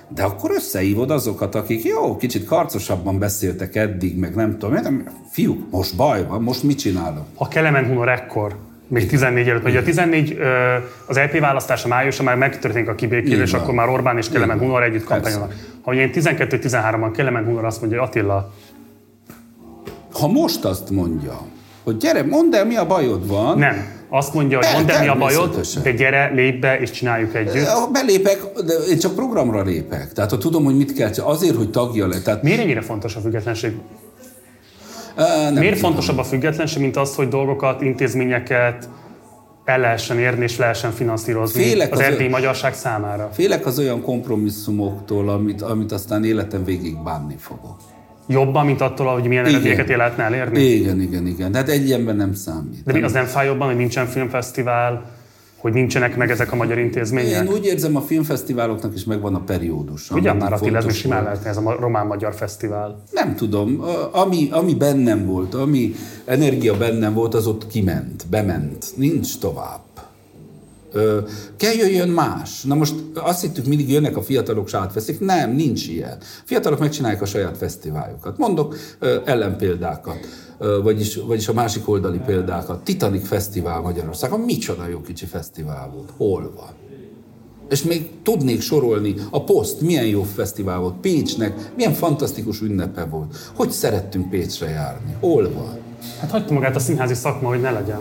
De akkor összehívod azokat, akik jó, kicsit karcosabban beszéltek eddig, meg nem tudom, nem, fiúk, most baj van, most mit csinálunk? Ha Kelemen Hunor ekkor, még 14 előtt, vagy a 14 az LP választása májusra már megtörténik a kibékélés, akkor már Orbán és Kelemen Hunor együtt kampányolnak. Ha én 12-13-ban Kelemen Hunor azt mondja, hogy Attila, ha most azt mondja, hogy gyere, mondd el, mi a bajod van. Nem. Azt mondja, hogy mondd el, mi a bajod, de gyere, lépj be, és csináljuk együtt. Belépek, de én csak programra lépek. Tehát ha tudom, hogy mit kell, azért, hogy tagja le. Tehát... Miért ennyire fontos a függetlenség? Nem Miért tudom. fontosabb a függetlenség, mint az, hogy dolgokat, intézményeket el lehessen érni és lehessen finanszírozni félek az, az erdélyi magyarság számára? Félek az olyan kompromisszumoktól, amit, amit aztán életem végig bánni fogok jobban, mint attól, hogy milyen eredményeket lehetne elérni? Igen, igen, igen. De hát egy ilyenben nem számít. De mi az nem fáj jobban, hogy nincsen filmfesztivál, hogy nincsenek meg ezek a magyar intézmények? Én úgy érzem, a filmfesztiváloknak is megvan a periódus. Ugyan már, Attila, ez simán lehetne ez a román-magyar fesztivál. Nem tudom. Ami, ami bennem volt, ami energia bennem volt, az ott kiment, bement. Nincs tovább. Ö, kell jöjjön más. Na most azt hittük, mindig jönnek a fiatalok, és átveszik. Nem, nincs ilyen. Fiatalok megcsinálják a saját fesztiváljukat. Mondok ö, ellenpéldákat, vagyis, vagyis a másik oldali példákat. Titanic Fesztivál Magyarországon. Micsoda jó kicsi fesztivál volt. Hol van? És még tudnék sorolni, a Post milyen jó fesztivál volt, Pécsnek milyen fantasztikus ünnepe volt. Hogy szerettünk Pécsre járni? Hol van? Hát hagyta magát a színházi szakma, hogy ne legyen.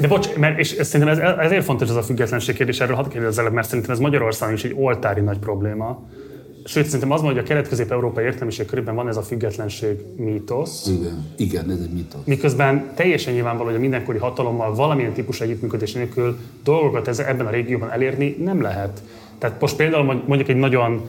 De bocs, mert, és szerintem ez, ezért fontos ez a függetlenség kérdés, erről hadd kérdezzel, mert szerintem ez Magyarországon is egy oltári nagy probléma. Sőt, szerintem az mondja, hogy a kelet-közép-európai értelmiség körében van ez a függetlenség mítosz. Igen, igen, ez egy mítosz. Miközben teljesen nyilvánvaló, hogy a mindenkori hatalommal valamilyen típusú együttműködés nélkül dolgokat ez, ebben a régióban elérni nem lehet. Tehát most például mondjuk egy nagyon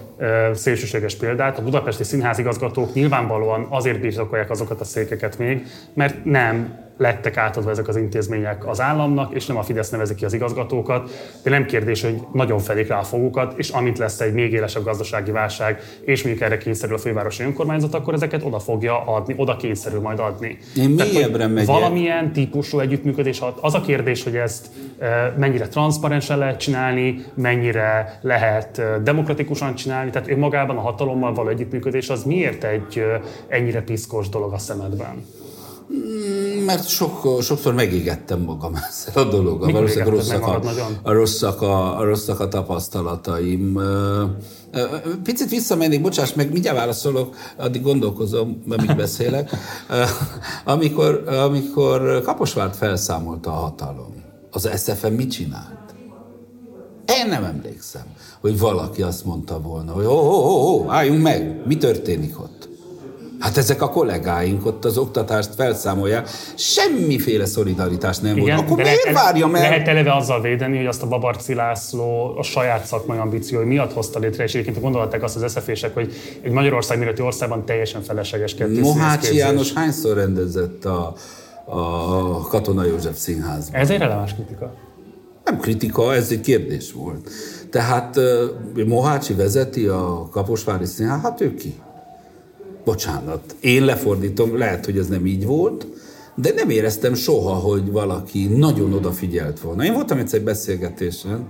szélsőséges példát, a budapesti színházigazgatók nyilvánvalóan azért birtokolják azokat a székeket még, mert nem lettek átadva ezek az intézmények az államnak, és nem a Fidesz nevezi ki az igazgatókat, de nem kérdés, hogy nagyon fedik rá a fogukat, és amint lesz egy még élesebb gazdasági válság, és mondjuk erre kényszerül a fővárosi önkormányzat, akkor ezeket oda fogja adni, oda kényszerül majd adni. Én mélyebbre megyek. Valamilyen típusú együttműködés, az a kérdés, hogy ezt mennyire transzparensen lehet csinálni, mennyire lehet demokratikusan csinálni, tehát önmagában a hatalommal való együttműködés az miért egy ennyire piszkos dolog a szemedben? Mm, mert sok, sokszor megégettem magam ezzel a dologgal. Valószínűleg rosszak, a, a, rosszak, a, a rosszak a tapasztalataim. Picit visszamennék, bocsáss meg, mindjárt válaszolok, addig gondolkozom, amíg beszélek. amikor, amikor Kaposvárt felszámolta a hatalom, az SFM mit csinált? Én nem emlékszem, hogy valaki azt mondta volna, hogy ó, ó, ó, ó álljunk meg, mi történik ott? Hát ezek a kollégáink ott az oktatást felszámolják, semmiféle szolidaritás nem Igen, volt. Akkor miért le, várja el? Lehet eleve azzal védeni, hogy azt a Babarci László a saját szakmai ambíciói miatt hozta létre, és egyébként gondolták azt az eszefések, hogy egy Magyarország méretű országban teljesen felesleges kettős Mohácsi János hányszor rendezett a, a Katona József színházban? Ez egy releváns kritika. Nem kritika, ez egy kérdés volt. Tehát Mohácsi vezeti a Kaposvári Színház, hát ő ki? bocsánat, én lefordítom, lehet, hogy ez nem így volt, de nem éreztem soha, hogy valaki nagyon odafigyelt volna. Én voltam egyszer egy beszélgetésen,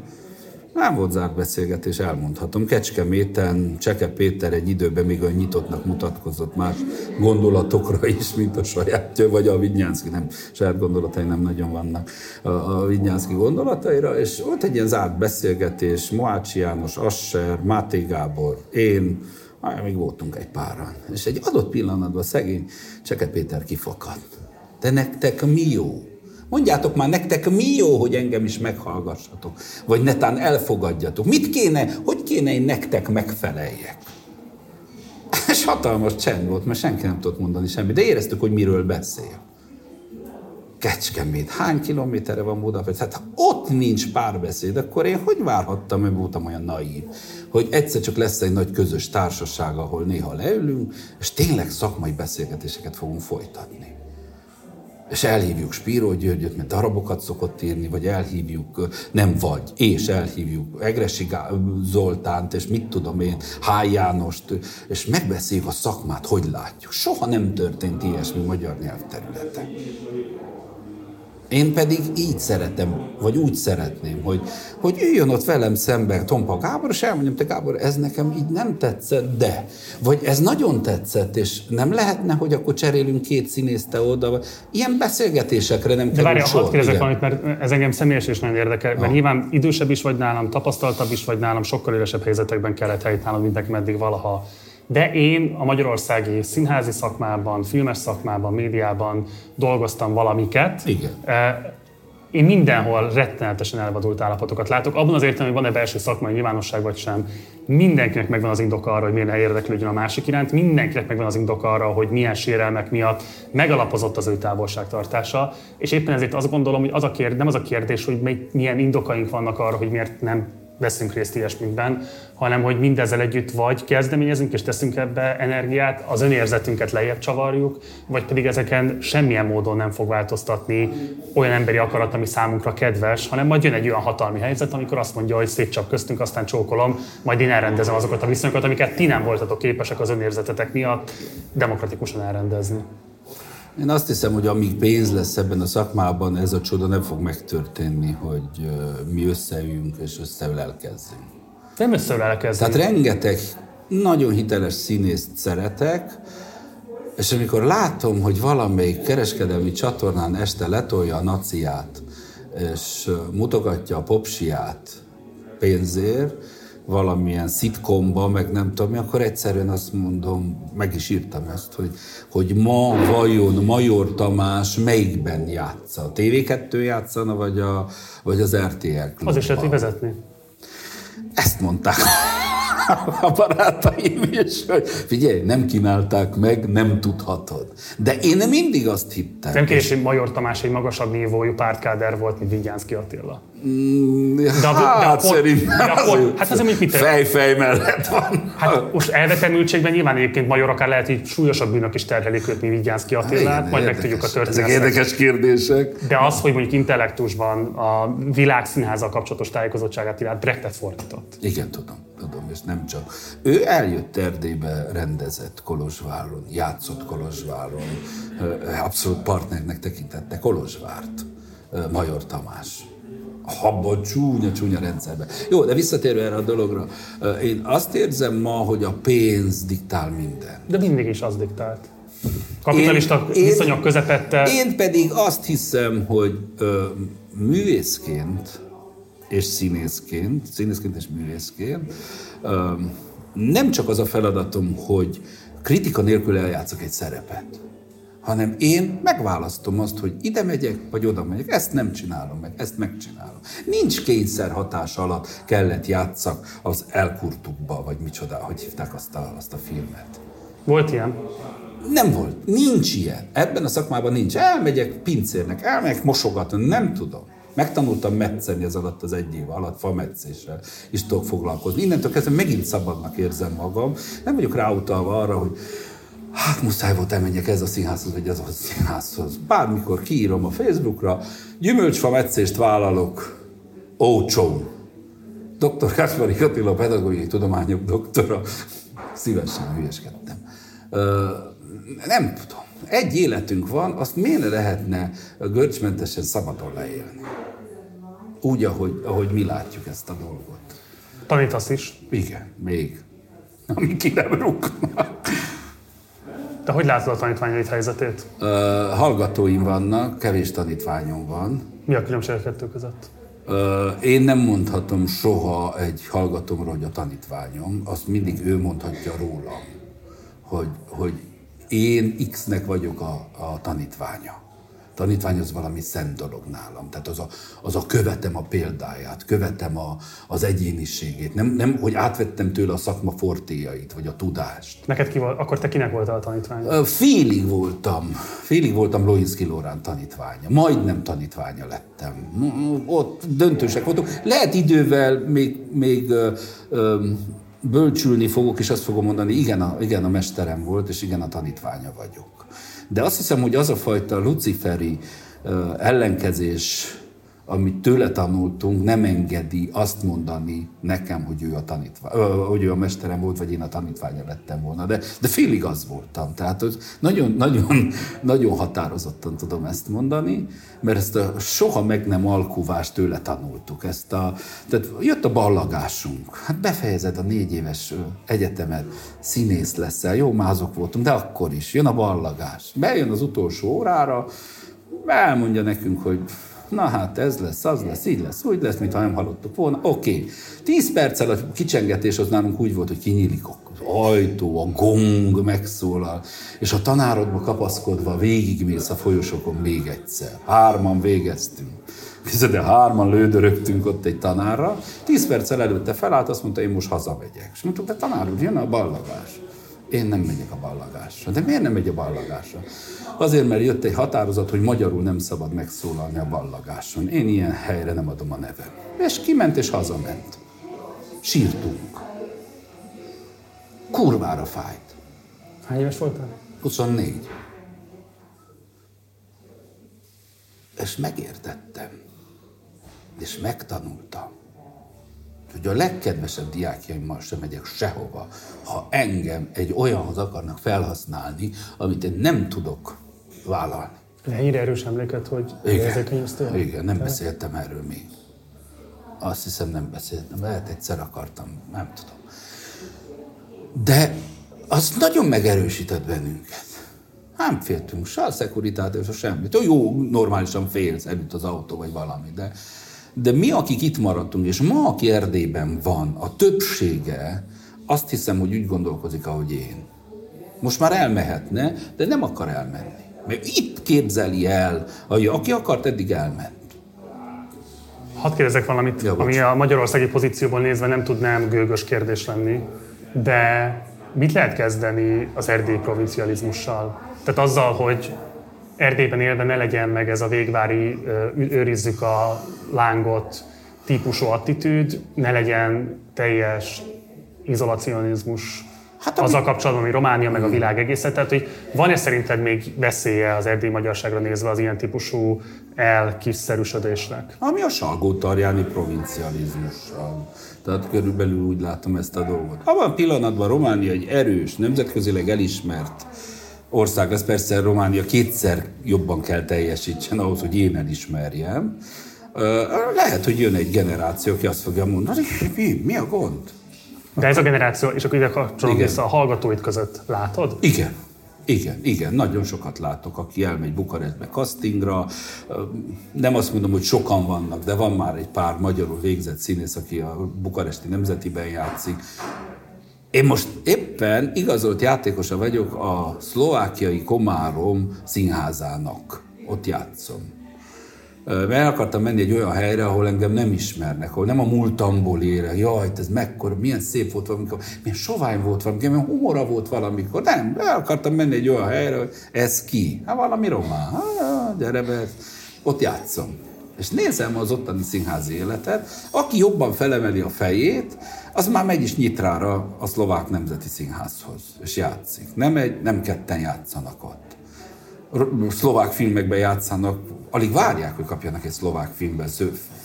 nem volt zárt beszélgetés, elmondhatom. Kecskeméten Cseke Péter egy időben még olyan nyitottnak mutatkozott más gondolatokra is, mint a sajátja, vagy a Vidnyánszki, nem, saját gondolatai nem nagyon vannak a, a Vidnyánszki gondolataira, és volt egy ilyen zárt beszélgetés, Moácsi János, Asser, Máté Gábor, én, még voltunk egy páran. És egy adott pillanatban szegény Cseke Péter kifakadt. De nektek mi jó? Mondjátok már, nektek mi jó, hogy engem is meghallgassatok? Vagy netán elfogadjatok? Mit kéne, hogy kéne én nektek megfeleljek? És hatalmas csend volt, mert senki nem tudott mondani semmit, de éreztük, hogy miről beszél. Kecskemét, hány kilométerre van Budapest? Hát ha ott nincs párbeszéd, akkor én hogy várhattam, hogy voltam olyan naív, hogy egyszer csak lesz egy nagy közös társaság, ahol néha leülünk, és tényleg szakmai beszélgetéseket fogunk folytatni. És elhívjuk Spíró Györgyöt, mert darabokat szokott írni, vagy elhívjuk, nem vagy, és elhívjuk Egresi Zoltánt, és mit tudom én, Háj Jánost, és megbeszéljük a szakmát, hogy látjuk. Soha nem történt ilyesmi magyar nyelvterületen. Én pedig így szeretem, vagy úgy szeretném, hogy, hogy üljön ott velem szemben Tompa Gábor, és elmondjam, te Gábor, ez nekem így nem tetszett, de. Vagy ez nagyon tetszett, és nem lehetne, hogy akkor cserélünk két színészte oda. Ilyen beszélgetésekre nem De várjál, hadd kérdezek valamit, mert ez engem személyes is nagyon érdekel, mert nyilván idősebb is vagy nálam, tapasztaltabb is vagy nálam, sokkal élesebb helyzetekben kellett helytállnom, mint nekem eddig valaha de én a magyarországi színházi szakmában, filmes szakmában, médiában dolgoztam valamiket. Igen. Én mindenhol rettenetesen elvadult állapotokat látok. Abban az értelemben, hogy van-e belső szakmai nyilvánosság vagy sem, mindenkinek megvan az indoka arra, hogy miért ne érdeklődjön a másik iránt, mindenkinek megvan az indoka arra, hogy milyen sérelmek miatt megalapozott az ő távolságtartása. És éppen ezért azt gondolom, hogy az a kérdés, nem az a kérdés, hogy milyen indokaink vannak arra, hogy miért nem veszünk részt ilyesmikben, hanem hogy mindezzel együtt vagy kezdeményezünk és teszünk ebbe energiát, az önérzetünket lejjebb csavarjuk, vagy pedig ezeken semmilyen módon nem fog változtatni olyan emberi akarat, ami számunkra kedves, hanem majd jön egy olyan hatalmi helyzet, amikor azt mondja, hogy szép csak köztünk, aztán csókolom, majd én elrendezem azokat a viszonyokat, amiket ti nem voltatok képesek az önérzetetek miatt demokratikusan elrendezni. Én azt hiszem, hogy amíg pénz lesz ebben a szakmában, ez a csoda nem fog megtörténni, hogy mi összeüljünk és összeülelkezzünk. Nem összeülelkezzünk. Tehát rengeteg nagyon hiteles színészt szeretek, és amikor látom, hogy valamelyik kereskedelmi csatornán este letolja a naciát, és mutogatja a popsiát pénzért, valamilyen szitkomba, meg nem tudom akkor egyszerűen azt mondom, meg is írtam ezt, hogy, hogy ma vajon Major Tamás melyikben játsza? A TV2 játszana, vagy, a, vagy az RTL klubban? Az is lehet vezetni. Ezt mondták a barátaim is, hogy figyelj, nem kínálták meg, nem tudhatod. De én mindig azt hittem. Nem kérdés, hogy Major Tamás egy magasabb nívójú pártkáder volt, mint Vigyánszki Attila. Mm, de a, hát de a, szerintem de a, az, hát az, amit mit Fej-fej mellett van. Hát most elvetemültségben nyilván egyébként Major akár lehet, hogy súlyosabb bűnök is terhelik őt, mint Vigyánszki Attilát, majd megtudjuk a történetet. Ezek érdekes kérdések. De az, hogy mondjuk intellektusban a világszínházzal kapcsolatos tájékozottságát iránt Brechtet fordított. Igen, tudom, tudom, és nem csak. Ő eljött Erdélybe, rendezett Kolozsváron, játszott Kolozsváron, abszolút partnernek tekintette Kolozsvárt, Major Tamás abban csúnya-csúnya rendszerben. Jó, de visszatérve erre a dologra, én azt érzem ma, hogy a pénz diktál minden. De mindig is az diktált. Kapitalista én, viszonyok én, közepette. Én pedig azt hiszem, hogy ö, művészként és színészként, színészként és művészként ö, nem csak az a feladatom, hogy kritika nélkül eljátszok egy szerepet, hanem én megválasztom azt, hogy ide megyek, vagy oda megyek. Ezt nem csinálom meg, ezt megcsinálom. Nincs kényszer hatás alatt kellett játszak az elkurtukba, vagy micsoda, hogy hívták azt a, azt a filmet. Volt ilyen? Nem volt. Nincs ilyen. Ebben a szakmában nincs. Elmegyek pincérnek, elmegyek mosogatni, nem tudom. Megtanultam metszeni ez alatt az egy év alatt, fa meccéssel is tudok foglalkozni. Innentől kezdve megint szabadnak érzem magam. Nem vagyok ráutalva arra, hogy hát muszáj volt elmenjek ez a színházhoz, vagy ez a színházhoz. Bármikor kiírom a Facebookra, gyümölcsfa meccést vállalok, ócsón. Dr. Kaspari Attila, pedagógiai tudományok doktora. Szívesen hülyeskedtem. nem tudom. Egy életünk van, azt miért lehetne görcsmentesen szabadon leélni? Úgy, ahogy, ahogy mi látjuk ezt a dolgot. Tanítasz is? Igen, még. Ami ki nem rúgnak. Te hogy látod a tanítványaid helyzetét? Uh, hallgatóim vannak, kevés tanítványom van. Mi a különbség a kettő között? Uh, én nem mondhatom soha egy hallgatómról, hogy a tanítványom. Azt mindig ő mondhatja rólam, hogy, hogy én X-nek vagyok a, a tanítványa tanítvány az valami szent dolog nálam. Tehát az a, az a követem a példáját, követem a, az egyéniségét. Nem, nem, hogy átvettem tőle a szakma fortéjait, vagy a tudást. Neked ki volt, akkor te kinek voltál a tanítványa? Félig voltam. Félig voltam Loinski Lórán tanítványa. Majdnem tanítványa lettem. Ott döntősek voltunk. Lehet idővel még, még bölcsülni fogok, és azt fogom mondani, igen a, igen, a mesterem volt, és igen, a tanítványa vagyok. De azt hiszem, hogy az a fajta luciferi ellenkezés, amit tőle tanultunk, nem engedi azt mondani nekem, hogy ő a, tanítvány, hogy ő a mesterem volt, vagy én a tanítványa lettem volna. De, de félig az voltam. Tehát hogy nagyon, nagyon, nagyon határozottan tudom ezt mondani, mert ezt a soha meg nem alkuvást tőle tanultuk. Ezt a, tehát jött a ballagásunk. Hát befejezed a négy éves egyetemet, színész leszel, jó mázok voltunk, de akkor is jön a ballagás. Bejön az utolsó órára, elmondja nekünk, hogy na hát ez lesz, az lesz, így lesz, úgy lesz, mintha nem hallottuk volna. Oké. Okay. Tíz perccel a kicsengetés az nálunk úgy volt, hogy kinyílik az ajtó, a gong megszólal, és a tanárodba kapaszkodva végigmész a folyosókon még egyszer. Hárman végeztünk. De hárman lődörögtünk ott egy tanárra. Tíz perccel előtte felállt, azt mondta, én most hazamegyek. És mondtuk, de tanár úr, jön a ballagás. Én nem megyek a ballagásra. De miért nem megy a ballagásra? Azért, mert jött egy határozat, hogy magyarul nem szabad megszólalni a ballagáson. Én ilyen helyre nem adom a nevem. És kiment és hazament. Sírtunk. Kurvára fájt. Hány éves voltál? 24. És megértettem. És megtanultam hogy a legkedvesebb diákjaimmal sem megyek sehova, ha engem egy olyanhoz akarnak felhasználni, amit én nem tudok vállalni. Ennyire erős emléket, hogy igen, igen, nem beszéltem erről még. Azt hiszem nem beszéltem, lehet egyszer akartam, nem tudom. De az nagyon megerősített bennünket. Nem féltünk se a szekuritátor, se semmit. Jó, normálisan félsz, elüt az autó, vagy valami, de, de mi, akik itt maradtunk, és ma, aki Erdélyben van, a többsége, azt hiszem, hogy úgy gondolkozik, ahogy én. Most már elmehetne, de nem akar elmenni. Mert itt képzeli el, aki akart, eddig elment. Hadd kérdezek valamit, ja, ami a magyarországi pozícióból nézve nem tud nem gőgös kérdés lenni, de mit lehet kezdeni az erdélyi provincializmussal? Tehát azzal, hogy Erdélyben élve ne legyen meg ez a végvári őrizzük a lángot típusú attitűd, ne legyen teljes izolacionizmus Hát ami... azzal kapcsolatban, hogy Románia meg a hmm. világ egészet, tehát hogy van-e szerinted még veszélye az erdélyi magyarságra nézve az ilyen típusú elkiszerűsödésnek? Ami a salgó tarjáni provincializmussal. Tehát körülbelül úgy látom ezt a dolgot. Abban a pillanatban Románia egy erős, nemzetközileg elismert ország lesz, persze Románia kétszer jobban kell teljesítsen ahhoz, hogy én elismerjem. Lehet, hogy jön egy generáció, aki azt fogja mondani, mi, mi a gond? De ez a generáció, és akkor ide kapcsolom vissza a hallgatóid között, látod? Igen. Igen, igen, nagyon sokat látok, aki elmegy Bukarestbe castingra. Nem azt mondom, hogy sokan vannak, de van már egy pár magyarul végzett színész, aki a bukaresti nemzetiben játszik Én most éppen igazolt játékosa vagyok a szlovákiai Komárom színházának. Ott játszom. Mert akartam menni egy olyan helyre, ahol engem nem ismernek, ahol nem a múltamból ére. Jaj, ez mekkora, milyen szép volt valamikor, milyen sovány volt valamikor, milyen humora volt valamikor. Nem, el akartam menni egy olyan helyre, hogy ez ki? Hát valami román. Hát, gyere be, ott játszom. És nézem az ottani színházi életet, aki jobban felemeli a fejét, az már megy is nyitrára a szlovák nemzeti színházhoz, és játszik. Nem, egy, nem ketten játszanak ott szlovák filmekben játszanak, alig várják, hogy kapjanak egy szlovák filmben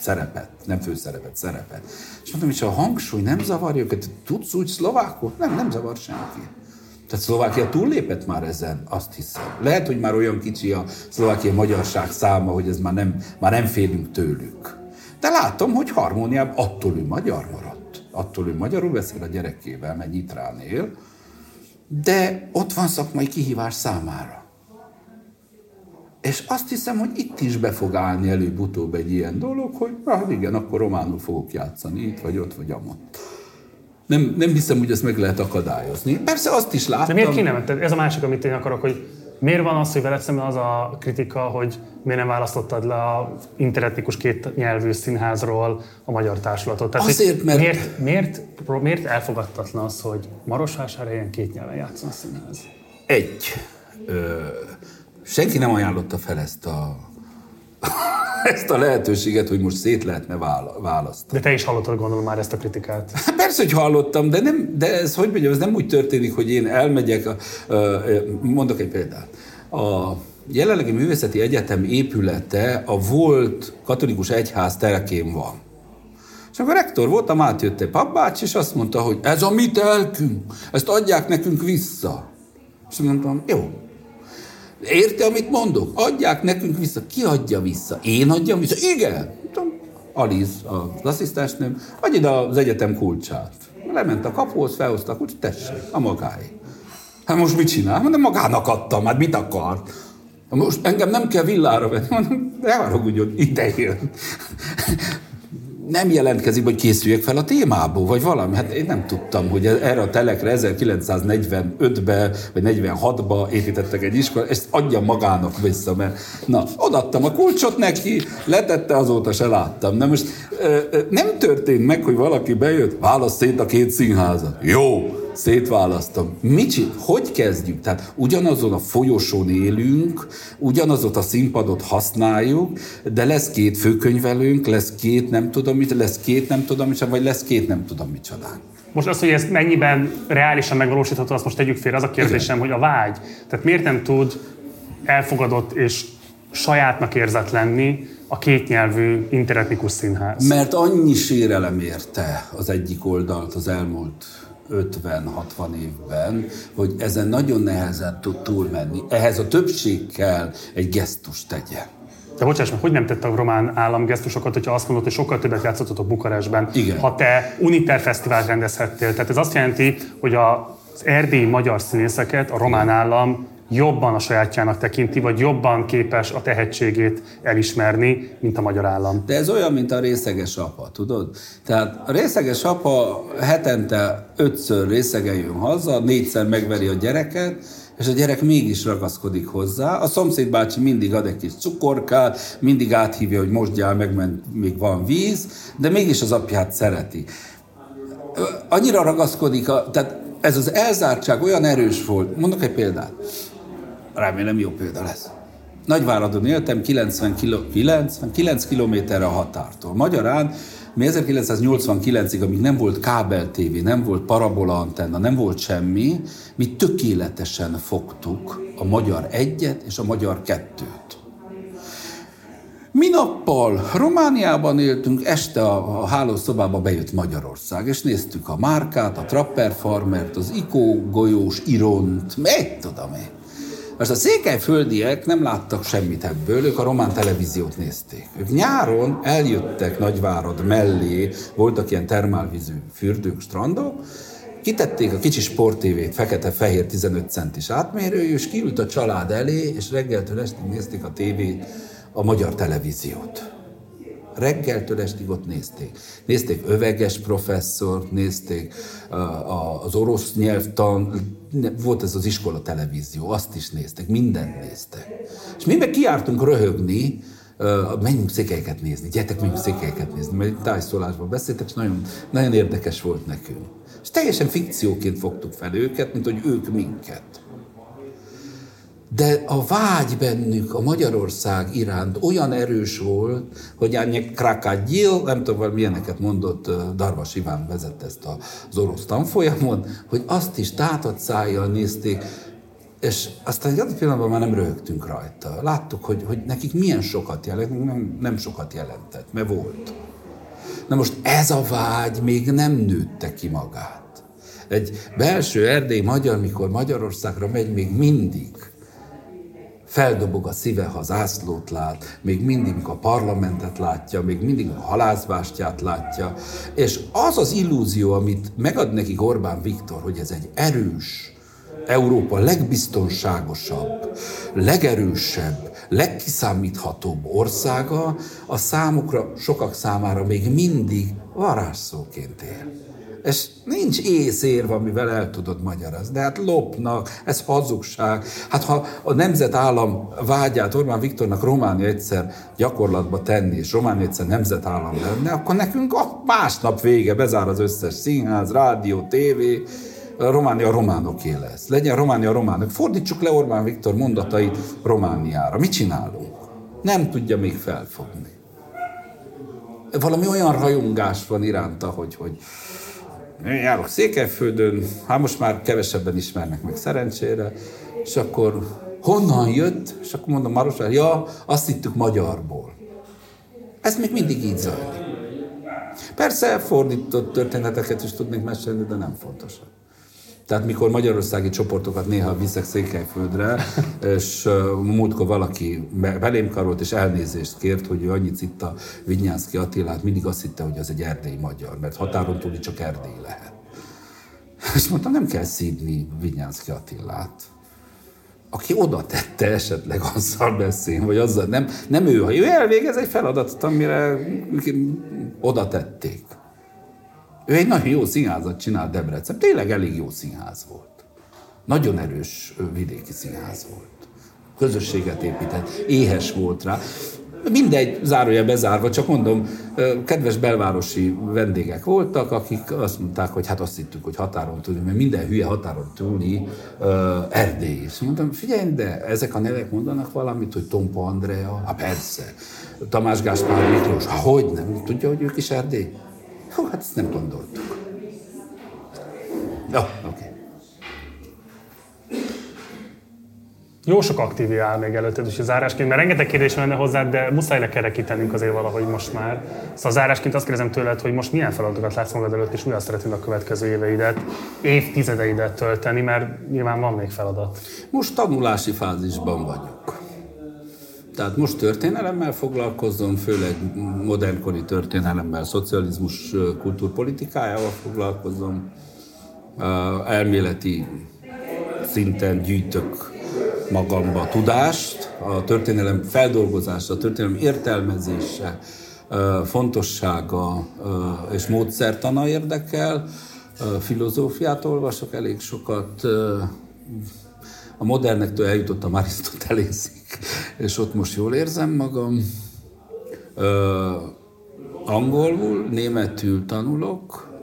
szerepet, nem főszerepet, szerepet. És mondtam, hogy a hangsúly nem zavarja őket, tudsz úgy szlovákul? Nem, nem zavar senki. Tehát Szlovákia túllépett már ezen, azt hiszem. Lehet, hogy már olyan kicsi a szlovákiai magyarság száma, hogy ez már nem, már nem félünk tőlük. De látom, hogy harmóniában attól ő magyar maradt. Attól ő magyarul beszél a gyerekével, mert nyitrán él, de ott van szakmai kihívás számára. És azt hiszem, hogy itt is be fog állni előbb-utóbb egy ilyen dolog, hogy hát igen, akkor románul fogok játszani itt, vagy ott, vagy amott. Nem, nem hiszem, hogy ezt meg lehet akadályozni. Persze azt is láttam. De miért ki nem? Ez a másik, amit én akarok, hogy miért van az, hogy veled szemben az a kritika, hogy miért nem választottad le a interetnikus két nyelvű színházról a magyar társulatot? Tehát, Azért, mert... Miért, miért, miért elfogadtatlan az, hogy Marosvásárhelyen két nyelven játszon a színház? Egy. Ö, senki nem ajánlotta fel ezt a ezt a lehetőséget, hogy most szét lehetne választani. De te is hallottad gondolom már ezt a kritikát. Hát persze, hogy hallottam, de, nem, de ez hogy mondjam, ez nem úgy történik, hogy én elmegyek, mondok egy példát. A jelenlegi művészeti egyetem épülete a volt katolikus egyház telkén van. És akkor rektor volt, átjött egy papbács, és azt mondta, hogy ez a mi telkünk, ezt adják nekünk vissza. És mondtam, jó, Érti, amit mondok? Adják nekünk vissza. Ki adja vissza? Én adjam vissza? Igen. Aliz, az asszisztensnőm, adj ide az egyetem kulcsát. Lement a kapuhoz, felhozta a kulcsát, tessék, a magáé. Hát most mit csinál? Mondom, magának adtam, hát mit akar? Most engem nem kell villára venni, mondom, ne haragudjon, ide jön nem jelentkezik, hogy készüljek fel a témából, vagy valami. Hát én nem tudtam, hogy erre a telekre 1945-be, vagy 46-ba építettek egy iskola, ezt adja magának vissza, mert na, odattam a kulcsot neki, letette, azóta se láttam. Na most nem történt meg, hogy valaki bejött, választ szét a két színházat. Jó, szétválasztom. Mit? Hogy kezdjük? Tehát ugyanazon a folyosón élünk, ugyanazot a színpadot használjuk, de lesz két főkönyvelőnk, lesz két nem tudom mit, lesz két nem tudom mit, vagy lesz két nem tudom mit csodán. Most az, hogy ez mennyiben reálisan megvalósítható, azt most tegyük félre. Az a kérdésem, Igen. hogy a vágy. Tehát miért nem tud elfogadott és sajátnak érzett lenni a kétnyelvű interetnikus színház? Mert annyi sérelem érte az egyik oldalt az elmúlt 50-60 évben, hogy ezen nagyon nehezen tud túlmenni. Ehhez a többség kell egy gesztust tegye. De bocsáss meg, hogy nem tette a román állam gesztusokat, hogyha azt mondod, hogy sokkal többet játszottatok Bukarestben, Igen. ha te Uniter Fesztivált rendezhettél. Tehát ez azt jelenti, hogy az erdélyi magyar színészeket a román állam jobban a sajátjának tekinti, vagy jobban képes a tehetségét elismerni, mint a magyar állam. De ez olyan, mint a részeges apa, tudod? Tehát a részeges apa hetente ötször részegen haza, négyszer megveri a gyereket, és a gyerek mégis ragaszkodik hozzá. A szomszéd bácsi mindig ad egy kis cukorkát, mindig áthívja, hogy mosdjál meg, mert még van víz, de mégis az apját szereti. Annyira ragaszkodik, a, tehát ez az elzártság olyan erős volt. Mondok egy példát remélem jó példa lesz. Nagyváradon éltem, 90 kilo, 99 kilométerre a határtól. Magyarán mi 1989-ig, amíg nem volt kábel tévé, nem volt parabola antenna, nem volt semmi, mi tökéletesen fogtuk a magyar egyet és a magyar kettőt. Mi nappal Romániában éltünk, este a, a hálószobába bejött Magyarország, és néztük a márkát, a Trapper Farmert, az Ikó golyós Iront, meg tudom én. Most a székelyföldiek nem láttak semmit ebből, ők a román televíziót nézték. Ők nyáron eljöttek Nagyvárad mellé, voltak ilyen termálvízű fürdők, strandok, kitették a kicsi sporttévét, fekete-fehér 15 centis átmérőjű, és kiült a család elé, és reggeltől estig nézték a tévét, a magyar televíziót. Reggeltől estig ott nézték. Nézték Öveges professzort, nézték az orosz nyelvtan, volt ez az iskola televízió, azt is néztek, mindent néztek. És mi meg kiártunk röhögni, menjünk székelyeket nézni, gyertek, menjünk székelyeket nézni, mert tájszólásban beszéltek, és nagyon, nagyon érdekes volt nekünk. És teljesen fikcióként fogtuk fel őket, mint hogy ők minket. De a vágy bennük a Magyarország iránt olyan erős volt, hogy Ányek Krakagyil, nem tudom, milyeneket mondott, Darvas Iván vezette ezt az orosz tanfolyamon, hogy azt is tátott szájjal nézték, és aztán egy adott pillanatban már nem röhögtünk rajta. Láttuk, hogy, hogy nekik milyen sokat jelent, nem, nem sokat jelentett, mert volt. Na most ez a vágy még nem nőtte ki magát. Egy belső erdély magyar, mikor Magyarországra megy, még mindig feldobog a szíve, ha zászlót lát, még mindig a parlamentet látja, még mindig a halászbástyát látja, és az az illúzió, amit megad neki Orbán Viktor, hogy ez egy erős, Európa legbiztonságosabb, legerősebb, legkiszámíthatóbb országa, a számukra, sokak számára még mindig varázsszóként él. És nincs észérv, amivel el tudod magyarázni. De hát lopnak, ez hazugság. Hát ha a nemzetállam vágyát Orbán Viktornak Románia egyszer gyakorlatba tenni, és Románia egyszer nemzetállam lenne, akkor nekünk a másnap vége, bezár az összes színház, rádió, tévé, Románia románoké lesz. Legyen Románia románok. Fordítsuk le Orbán Viktor mondatait Romániára. Mit csinálunk? Nem tudja még felfogni. Valami olyan rajongás van iránta, hogy, hogy én járok Székelyföldön, hát most már kevesebben ismernek meg szerencsére, és akkor honnan jött, és akkor mondom Marosvár, ja, azt hittük magyarból. Ez még mindig így zajlik. Persze fordított történeteket is tudnék mesélni, de nem fontosak. Tehát mikor magyarországi csoportokat néha viszek Székelyföldre, és múltkor valaki belém karolt és elnézést kért, hogy ő annyit itt a Vinyánszki Attilát, mindig azt hitte, hogy az egy erdélyi magyar, mert határon túli csak erdély lehet. És mondtam, nem kell szídni Vinyánszki Attilát. Aki oda tette esetleg azzal beszél, vagy azzal, nem, nem ő, ha ő elvégez egy feladatot, amire oda tették. Ő egy nagyon jó színházat csinált Debrecen. Tényleg elég jó színház volt. Nagyon erős vidéki színház volt. Közösséget épített, éhes volt rá. Mindegy, zárója bezárva, csak mondom, kedves belvárosi vendégek voltak, akik azt mondták, hogy hát azt hittük, hogy határon túli, mert minden hülye határon túli uh, Erdély. És mondtam, figyelj, de ezek a nevek mondanak valamit, hogy Tompa Andrea, hát persze, Tamás Gáspár Miklós, hát hogy nem, tudja, hogy ők is Erdély? Hú, hát ezt nem gondoltuk. Jó, oké. Okay. Jó sok aktív áll még előtted is a zárásként, mert rengeteg kérdés lenne hozzá, de muszáj lekerekítenünk azért valahogy most már. Szóval zárásként azt kérdezem tőled, hogy most milyen feladatokat látsz magad előtt, és újra szeretnéd a következő éveidet, évtizedeidet tölteni, mert nyilván van még feladat. Most tanulási fázisban vagyok. Tehát most történelemmel foglalkozom, főleg modernkori történelemmel, szocializmus kultúrpolitikájával foglalkozom. Elméleti szinten gyűjtök magamba tudást, a történelem feldolgozása, a történelem értelmezése, fontossága és módszertana érdekel. Filozófiát olvasok elég sokat, a modernektől eljutottam Arisztotelészig, és ott most jól érzem magam. Ö, angolul, németül tanulok.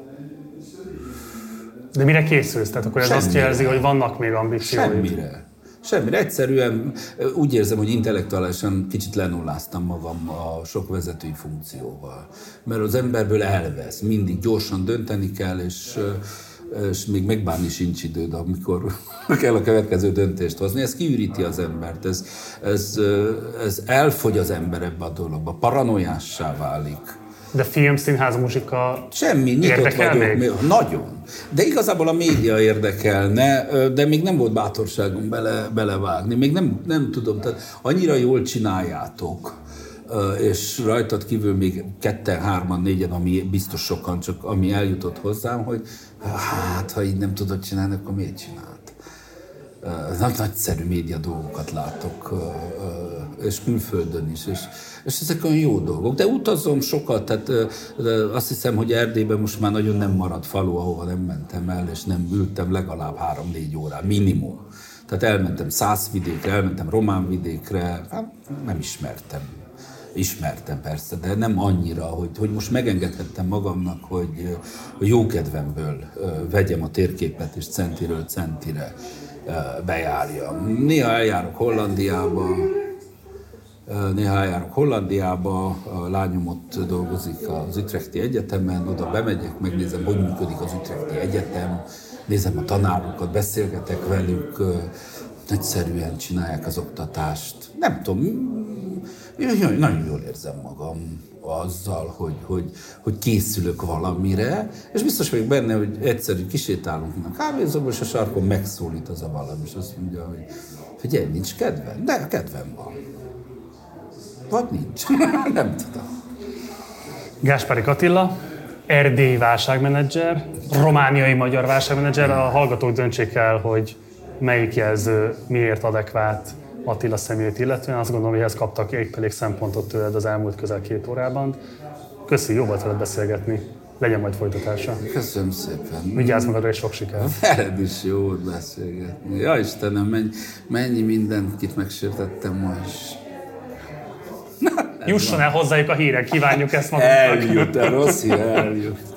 De mire készülsz? Tehát akkor ez Semmire. azt jelzi, hogy vannak még ambícióid? Semmire. Semmire. Egyszerűen úgy érzem, hogy intellektuálisan kicsit lenulláztam magam a sok vezetői funkcióval. Mert az emberből elvesz. Mindig gyorsan dönteni kell, és és még megbánni sincs időd, amikor kell a következő döntést hozni. Ez kiüríti az embert, ez, ez, ez elfogy az ember ebbe a dologba, paranoiássá válik. De film, színház, muzsika Semmi, nyitott vagyok. Még? Nagyon. De igazából a média érdekelne, de még nem volt bátorságom bele, belevágni. Még nem, nem tudom, tehát annyira jól csináljátok és rajtad kívül még ketten, hárman, négyen, ami biztos sokan, csak ami eljutott hozzám, hogy hát, ha így nem tudod csinálni, akkor miért csinált? Nagy, nagyszerű média dolgokat látok, és külföldön is, és, és ezek olyan jó dolgok. De utazom sokat, tehát azt hiszem, hogy Erdélyben most már nagyon nem maradt falu, ahova nem mentem el, és nem ültem legalább három-négy órá, minimum. Tehát elmentem Szászvidékre, elmentem Románvidékre, hát nem ismertem ismertem persze, de nem annyira, hogy, hogy most megengedhettem magamnak, hogy, hogy jó kedvemből vegyem a térképet és centiről centire bejárjam. Néha eljárok Hollandiába, néha eljárok Hollandiába, a lányom ott dolgozik az Utrechti Egyetemen, oda bemegyek, megnézem, hogy működik az Utrechti Egyetem, nézem a tanárokat, beszélgetek velük, nagyszerűen csinálják az oktatást. Nem tudom, nagyon jól érzem magam azzal, hogy, hogy, hogy készülök valamire, és biztos vagyok benne, hogy egyszerű kisétálunk a kávézóba, és a sarkon megszólít az a valami, és azt mondja, hogy figyelj, nincs kedvem? De kedvem van. Vagy nincs. Nem tudom. Gáspári Katilla, Erdély válságmenedzser, romániai magyar válságmenedzser, a hallgatók döntsék el, hogy melyik jelző miért adekvát Attila személyét illetően. Azt gondolom, hogy ehhez kaptak elég szempontot tőled az elmúlt közel két órában. Köszi, jó volt veled beszélgetni. Legyen majd folytatása. Köszönöm szépen. Vigyázz magadra és sok sikert. Veled is jó volt beszélgetni. Ja Istenem, mennyi, mennyi mindenkit megsértettem ma is. Jusson el hozzájuk a hírek, kívánjuk ezt magunknak. Eljut, a rossz hír eljut.